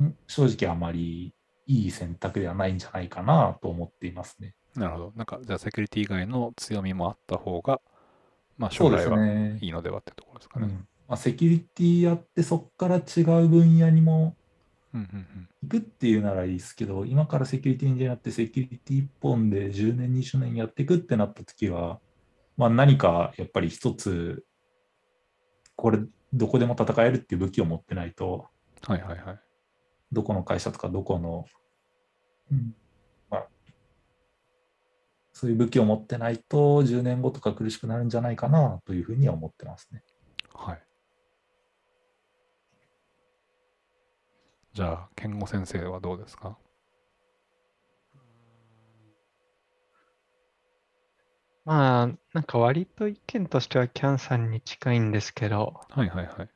ん正直あまりいい選択ではないんじゃないかなと思っていますね。
なるほど。なんか、じゃあ、セキュリティ以外の強みもあった方が、まあ、将来は
ね。
いいのではってところですかね。
うんまあ、セキュリティやってそこから違う分野にも
うんうんうん。
行くっていうならいいですけど、今からセキュリティエンジニアやってセキュリティ一本で10年、20年やっていくってなった時は、まあ、何かやっぱり一つ、これどこでも戦えるっていう武器を持ってないと、
はいはいはい。
どこの会社とかどこの、うんまあ、そういう武器を持ってないと10年後とか苦しくなるんじゃないかなというふうには思ってますね。
はい。じゃあ、健吾先生はどうですか？
まあ、なんか割と意見としてはキャンさんに近いんですけど、
はいはいはい。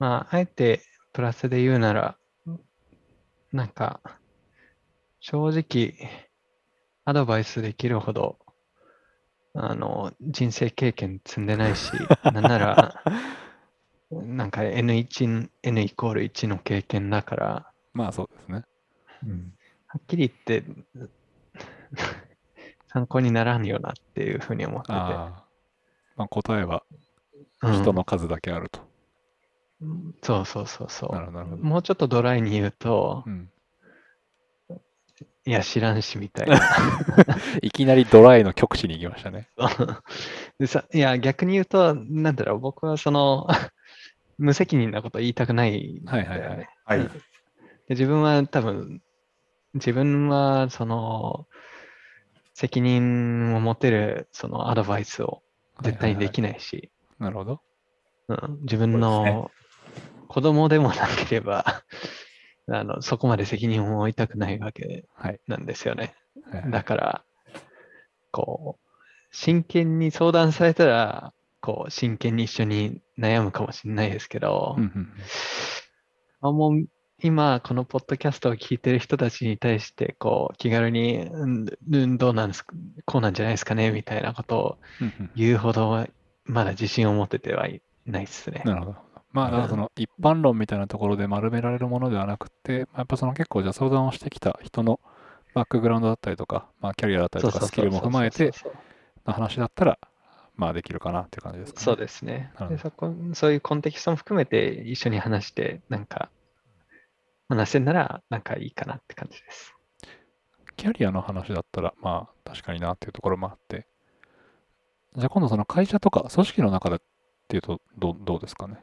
まあ、あえてプラスで言うなら、なんか、正直、アドバイスできるほど、あの、人生経験積んでないし、なんなら、なんか N1、N イコール1の経験だから、
まあそうですね。
うん
はっきり言って、参考にならんよなっていうふうに思ってて。
ああ。まあ答えは
うん
人の数だけあると。
そうそうそうそう。
なるほどなるほど。
もうちょっとドライに言うと
う、ん。
いや、知らんしみたいな。
いきなりドライの極致に行きましたね。
でさいや、逆に言うと、なんだろう、僕はその、無責任なこと言いたくないね。
はいはいはい
はい
自分は多分、自分はその、責任を持てるそのアドバイスを絶対にできないし、
なるほど。
うん、自分の子供でもなければ、あの、そこまで責任を負いたくないわけ
はい。
なんですよね。
はいはい
だから、こう、真剣に相談されたら、こう、真剣に一緒に悩むかもしれないですけど、
うんうん
あもう今、このポッドキャストを聞いてる人たちに対して、こう、気軽に、うん、うんどうなんですか、こうなんじゃないですかね、みたいなことを言うほどは、まだ自信を持っててはいないですね。
なるほど。まあ、だからその一般論みたいなところで丸められるものではなくて、まあやっぱその結構じゃあ相談をしてきた人のバックグラウンドだったりとか、まあ、キャリアだったりとかスキルも踏まえての話だったら、まあできるかなっていう感じですかね。
そうですねでそこ。そういうコンテキストも含めて一緒に話して、なんか、話せんなら、なんかいいかなって感じです。
キャリアの話だったら、まあ確かになっていうところもあって、じゃあ今度その会社とか組織の中でっていうとどうどうですかね？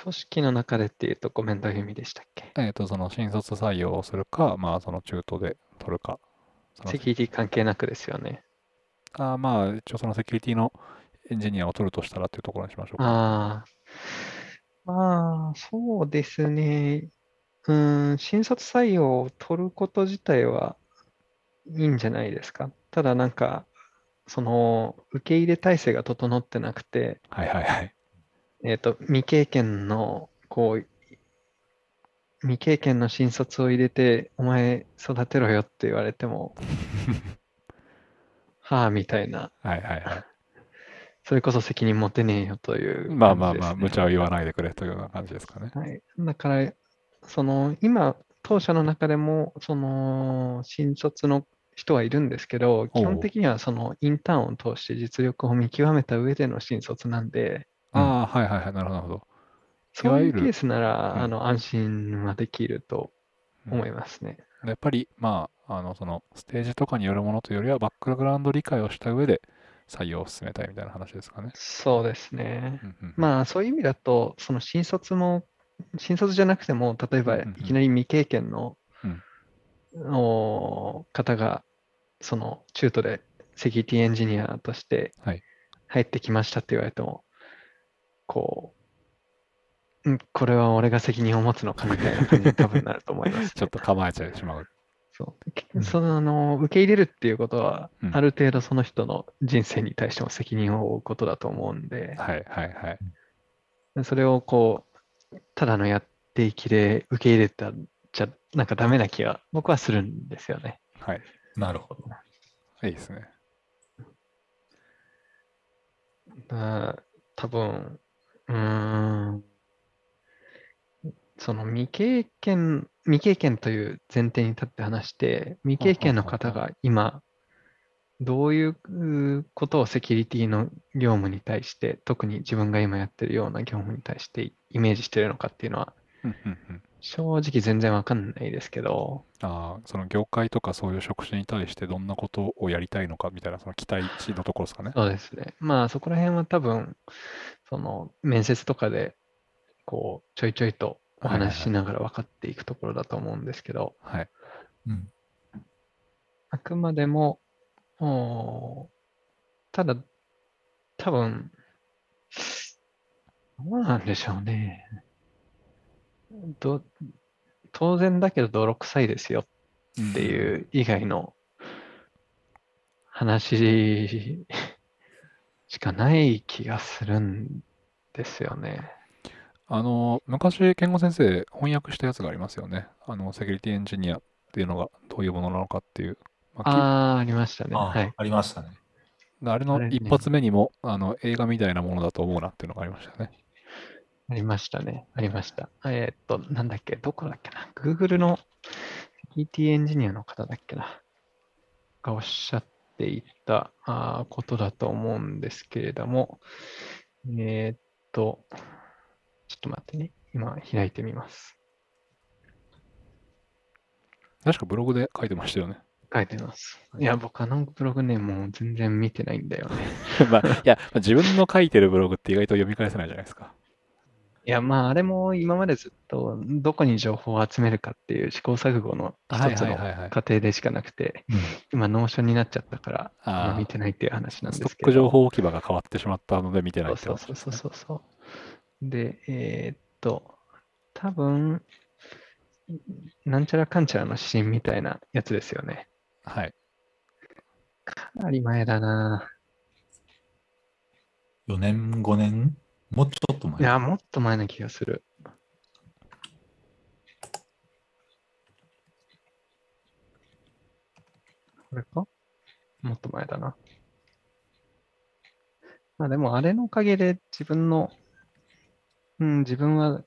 組織の中でっていうとコメントいう意味でしたっけ？
えっ、と、その新卒採用をするか、まあ、その中途で取るか。
セキュリティ関係なくですよね。
あーまあ、一応そのセキュリティのエンジニアを取るとしたらっていうところにしましょうか。
ああ。まあ、そうですね。うーん、新卒採用を取ること自体はいいんじゃないですか。ただなんか、その、受け入れ体制が整ってなくて、
はいはいはい。
えっと、未経験の、こう、未経験の新卒を入れて、お前育てろよって言われても、はあ、みたいな、
はいはいはい。
それこそ責任持てねえよという
まあまあまあ、無茶を言わないでくれというような感じですかね。
はい。だから、その、今、当社の中でも、その、新卒の人はいるんですけど、基本的にはそのインターンを通して実力を見極めた上での新卒なんで、
ああ、はいはいはい。なるほど。
そういうケースなら、
うん
あの、安心はできると
うん
思いますね。
やっぱり、まあ、あの、その、ステージとかによるものというよりは、バックグラウンド理解をした上で採用を進めたいみたいな話ですかね。
そうですね。
うんうん
まあ、そういう意味だと、その新卒も、新卒じゃなくても、例えばいきなり未経験の、
うん
お方が、その中途でセキュリティエンジニアとして
はい
入ってきましたって言われても、こう、んこれは俺が責任を持つのかみたいな感じに多分なると思います、ね。
ちょっと構えちゃいしまう。
そうそのあの受け入れるっていうことは、
うん
ある程度その人の人生に対しても責任を負うことだと思うんで、
はいはいはい。
それをこう、ただのやっていきで受け入れたじゃ、なんかダメな気は僕はするんですよね。
はい。
なるほど。
いいですね。
だから多分、うーん、その未経験、未経験という前提に立って話して、未経験の方が今、どういううことをセキュリティの業務に対して、特に自分が今やってるような業務に対してイメージしてるのかっていうのは。正直全然わかんないですけど、
ああ、その業界とかそういう職種に対してどんなことをやりたいのかみたいな、その期待値のところですかね。
そうですね。まあそこら辺は多分、その面接とかで、こう、ちょいちょいとお
はいはいはい
話ししながら分かっていくところだと思うんですけど、
はい。
うん。
あくまでも、ただ、多分、どうなんでしょうね。ど当然だけど泥臭いですよっていう以外の話しかない気がするんですよね。
あの、昔、健吾先生、翻訳したやつがありますよね。あの、セキュリティエンジニアっていうのがどういうものなのかっていう。まあき
ああ、ありましたね。
あ
はい。
ありましたね。
あれの一発目にも、あの、映画みたいなものだと思うなっていうのがありましたね。
ありましたね。ありました。えーっと、なんだっけ、どこだっけな。Google のセキュリティエンジニアの方だっけな。がおっしゃっていたあーことだと思うんですけれども、えーっと、ちょっと待ってね。今開いてみます。
確かブログで書いてましたよね。
書いてます。いや、僕あのブログね、もう全然見てないんだよね。
まあ、いや、まあ自分の書いてるブログって意外と読み返せないじゃないですか。
いや、まあ、あれも今までずっとどこに情報を集めるかっていう試行錯誤の一つの。過程でしかなくて、
うん。
今、 Notion になっちゃったから、見てないっていう話なんですけど。
ストック情報置き場が変わってしまったので見てないって
そうそう
ことですね
そうそうそう。で、えーっと、多分、なんちゃらかんちゃらの指針みたいなやつですよね。
はい。
かなり前だな。
4年、5年？もうちょっと前？
いや、もっと前な気がする。これか？もっと前だな。まあでも、あれのおかげで自分の、うん、自分は、う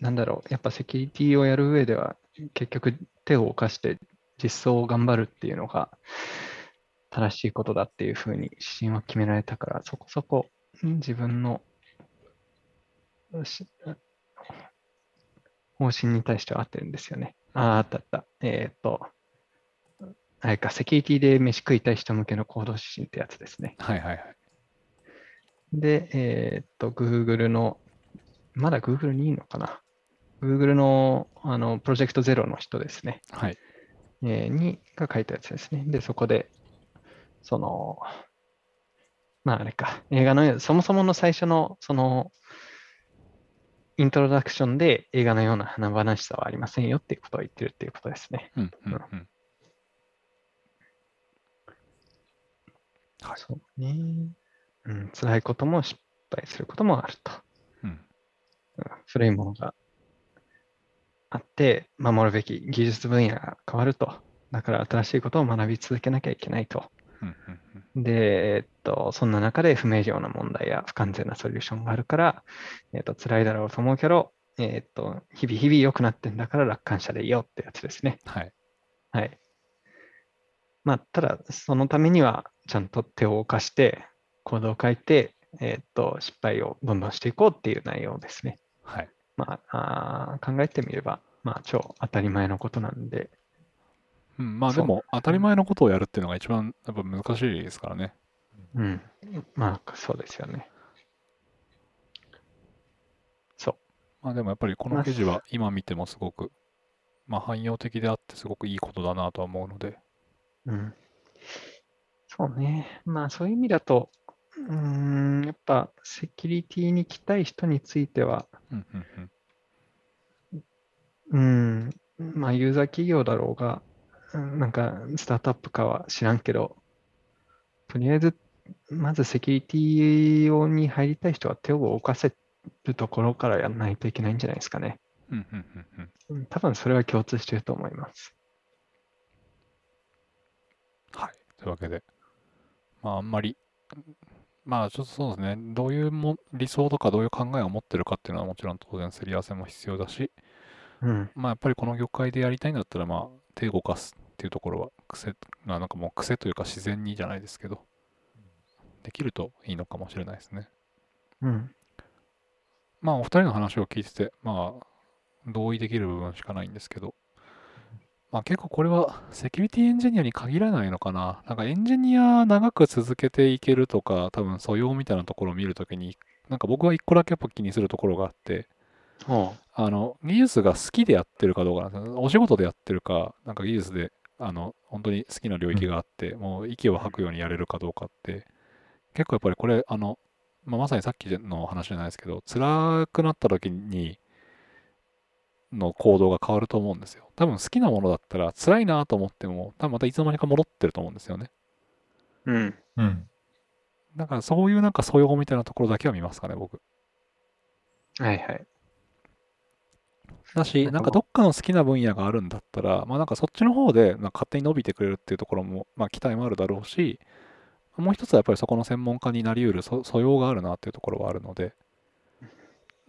なんだろう、やっぱセキュリティをやる上では、結局手を犯して実装を頑張るっていうのが正しいことだっていうふうに指針は決められたから、そこそこうん自分のし方針に対しては合ってるんですよね。ああ、あったあった。えっ、と、あれか、セキュリティで飯食いたい人向けの行動指針ってやつですね。
はいはいはい。
で、えっ、と、Google のまだ Google にいいのかな ?Google のあのプロジェクトゼロの人ですね。
はい。
えーにが書いたやつですね。で、そこで、その、まああれか、映画のそもそもの最初の、その、イントロダクションで映画のような華々しさはありませんよっていうことを言ってるっていうことですね。
うんうんうん。はい。
そうね。うん、辛いことも失敗することもあると。
うん。
うん古いものがあって、守るべき技術分野が変わると。だから新しいことを学び続けなきゃいけないと。で、えっと、そんな中で不明瞭な問題や不完全なソリューションがあるから、えっと、辛いだろうと思うけど、えっと、日々日々良くなってんだから楽観者でいいよってやつですね。
はい。
はい。まあ、ただ、そのためには、ちゃんと手を動かして、コードを書いて、えっと、失敗をどんどんしていこうっていう内容ですね。
はい。
まあ、あー考えてみれば、まあ、超当たり前のことなんで、
うん、まあでも、当たり前のことをやるっていうのが一番やっぱ難しいですからね。
うん。まあ、そうですよね。そ
まあでもやっぱりこの記事は今見てもすごく、まあ汎用的であってすごくいいことだなとは思うので。
う。うん。そうね。まあ、そういう意味だと、うーん、やっぱ、セキュリティに来たい人については、
うんうんうん。
うん、まあ、ユーザー企業だろうが、うんなんか、スタートアップかは知らんけど、とりあえず、まずセキュリティ用に入りたい人は手を動かせるところからやらないといけないんじゃないですかね。
うん
多分それは共通していると思います。
はい。というわけで、まああんまり、まあちょっとそうですね、どういうも理想とかどういう考えを持ってるかっていうのはもちろん当然すり合わせも必要だし、
うん。
まあやっぱりこの業界でやりたいんだったら、まあ手を動かすっていうところは癖、まあなんかもう癖というか自然にじゃないですけど、できるといいのかもしれないですね。
うん。
まあお二人の話を聞いてて、まあ同意できる部分しかないんですけど、まあ結構これはセキュリティエンジニアに限らないのかな。なんかエンジニア長く続けていけるとか、多分素養みたいなところを見るときに、なんか僕は一個だけやっぱ気にするところがあって、
ほ
あの、技術が好きでやってるかどうかなんですよ。お仕事でやってるか、なんか技術で、あの、本当に好きな領域があって、もう息を吐くようにやれるかどうかって、結構やっぱりこれ、あの、まあ、まさにさっきの話じゃないですけど、辛くなった時に、の行動が変わると思うんですよ。多分好きなものだったら辛いなと思っても、多分またいつの間にか戻ってると思うんですよね。
う。うん。
うん。
だからそういうなんか素養みたいなところだけは見ますかね、僕。
はいはい。
だし、
なんか
どっかの好きな分野があるんだったら、まあなんかそっちの方でなんか勝手に伸びてくれるっていうところも、まあ期待もあるだろうし、もう一つはやっぱりそこの専門家になり得るそ素養があるなっていうところはあるので、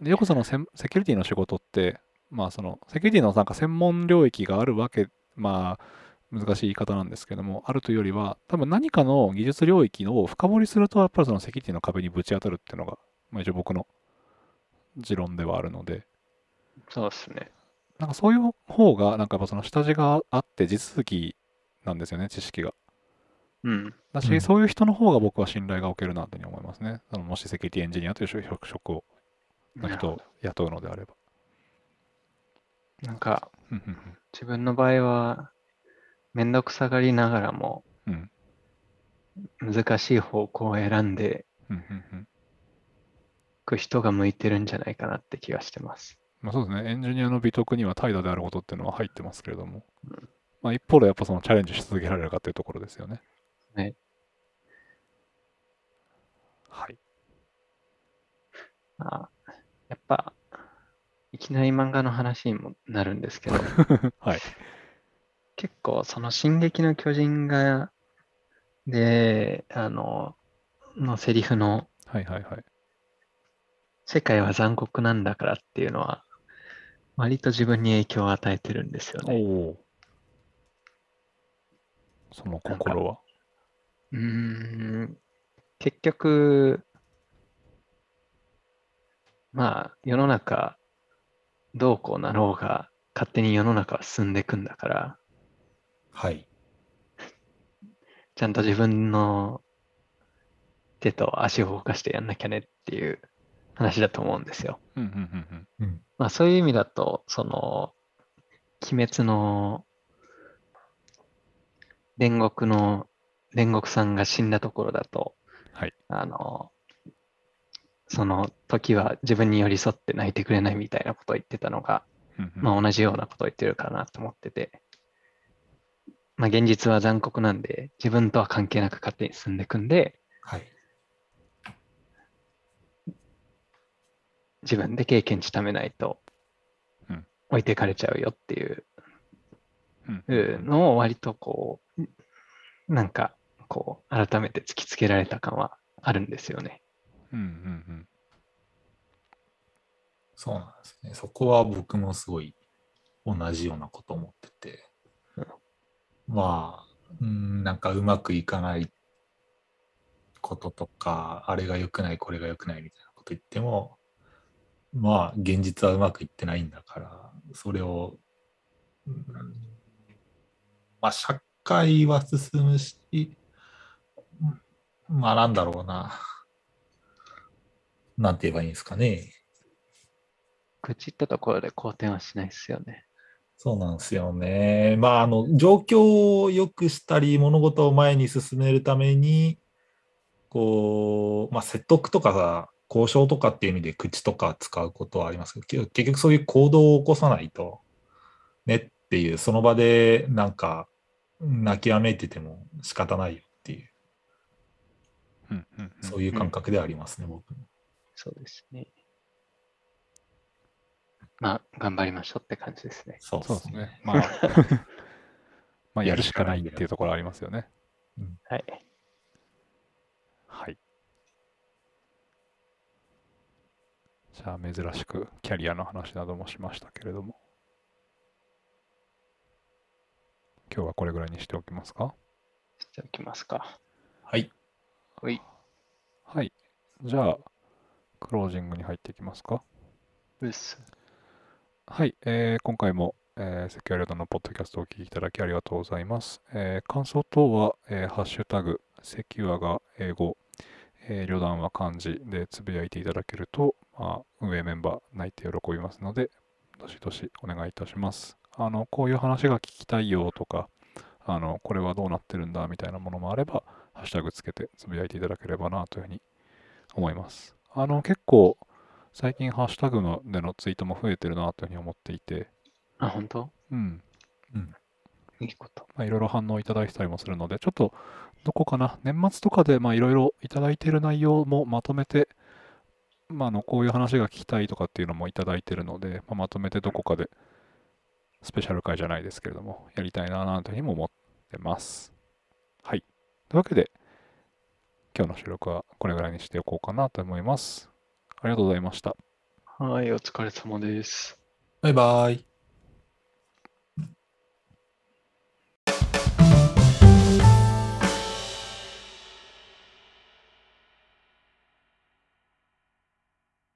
でよくそのセンセキュリティの仕事って、まあそのセキュリティのなんか専門領域があるわけ、まあ難しい言い方なんですけども、あるというよりは、多分何かの技術領域を深掘りすると、やっぱりそのセキュリティの壁にぶち当たるっていうのが、まあ一応僕の持論ではあるので、
そうですね。
なんかそういう方が、なんかやっぱその下地があって地続きなんですよね、知識が。
うん。
だし、
うん
そういう人の方が僕は信頼がおけるなというふうに思いますね。そのもしセキュリティエンジニアという職職をの人を雇うのであれば。
なんか、自分の場合は、めんどくさがりながらも、
うん
難しい方向を選んでく人が向いてるんじゃないかなって気がしてます。
まあそうですね、エンジニアの美徳には怠惰であることっていうのは入ってますけれども
うん、
まあ一方でやっぱそのチャレンジし続けられるかっていうところですよね。
ね。
はい。
あやっぱ、いきなり漫画の話にもなるんですけど、
はい。
結構その「進撃の巨人が」で、あの、のセリフの
はいはいはい。
世界は残酷なんだからっていうのは、割と自分に影響を与えてるんですよ
お
ね。
お。その心は。
うーん、結局、まあ、世の中、どうこうなろうが、勝手に世の中は進んでいくんだから、
はい。
ちゃんと自分の手と足を動かしてやんなきゃねっていう話だと思うんですよ。
うんうんうん
うん。
まあそういう意味だと、その、鬼滅の煉獄の煉獄さんが死んだところだと、
はい。
あの、その時は自分に寄り添って泣いてくれないみたいなことを言ってたのが、まあ同じようなことを言ってるかなと思ってて、まあ現実は残酷なんで、自分とは関係なく勝手に進んでいくんで、
はい。
自分で経験値ためないと
うん
置いていかれちゃうよっていうのを割とこう、なんかこう改めて突きつけられた感はあるんですよね。
うんうん
そうなんですね。そこは僕もすごい同じようなこと思ってて。まあ、うん、なんかうまくいかないこととか、あれが良くない、これが良くないみたいなこと言っても、まあ、現実はうまくいってないんだから、それを、うんまあ、社会は進むし、まあ、なんだろうな。なんて言えばいいんですかね。
愚痴ったところで好転はしないですよね。
そうなんですよね。まあ、あの、状況を良くしたり、物事を前に進めるために、こう、まあ、説得とかさ、交渉とかっていう意味で口とか使うことはありますけど、け結局そういう行動を起こさないと、ねっていう、その場でなんか、泣きわめいてても仕方ないよっていう、そういう感覚ではありますね、僕も。
そうですね。まあ、頑張りましょうって感じですね。
そう
そうですね。。まあ、まあ、やるしかないっていうところありますよね。
はい。
はい。じゃあ、珍しくキャリアの話などもしましたけれども。今日はこれぐらいにしておきますか？
しておきますか。
はい。
ほい。
はい。じゃあ、クロージングに入っていきますか？はい、えー今回も、えーセキュアリオダのポッドキャストをお聞きいただきありがとうございます。えー感想等は、えーハッシュタグ、セキュアが英語、えー、旅団は漢字でつぶやいていただけると、まあ、運営メンバー泣いて喜びますので、どしどしお願いいたします。あの、こういう話が聞きたいよとか、あの、これはどうなってるんだみたいなものもあれば、ハッシュタグつけてつぶやいていただければなというふうに思います。あの、結構、最近ハッシュタグのでのツイートも増えてるなというふうに思っていて、
あ、本当？
うん。
いいこと。
まあ、いろいろ反応いただいてたりもするので、ちょっと、どこかな、年末とかで、まあ、いろいろいただいている内容もまとめて、まあ、あの、こういう話が聞きたいとかっていうのもいただいているので、まあ、まとめてどこかで、スペシャル回じゃないですけれども、やりたいな、なんていうふうにも思ってます。はい。というわけで、今日の収録はこれぐらいにしておこうかなと思います。ありがとうございました。
はい、お疲れ様です。
バイバイ。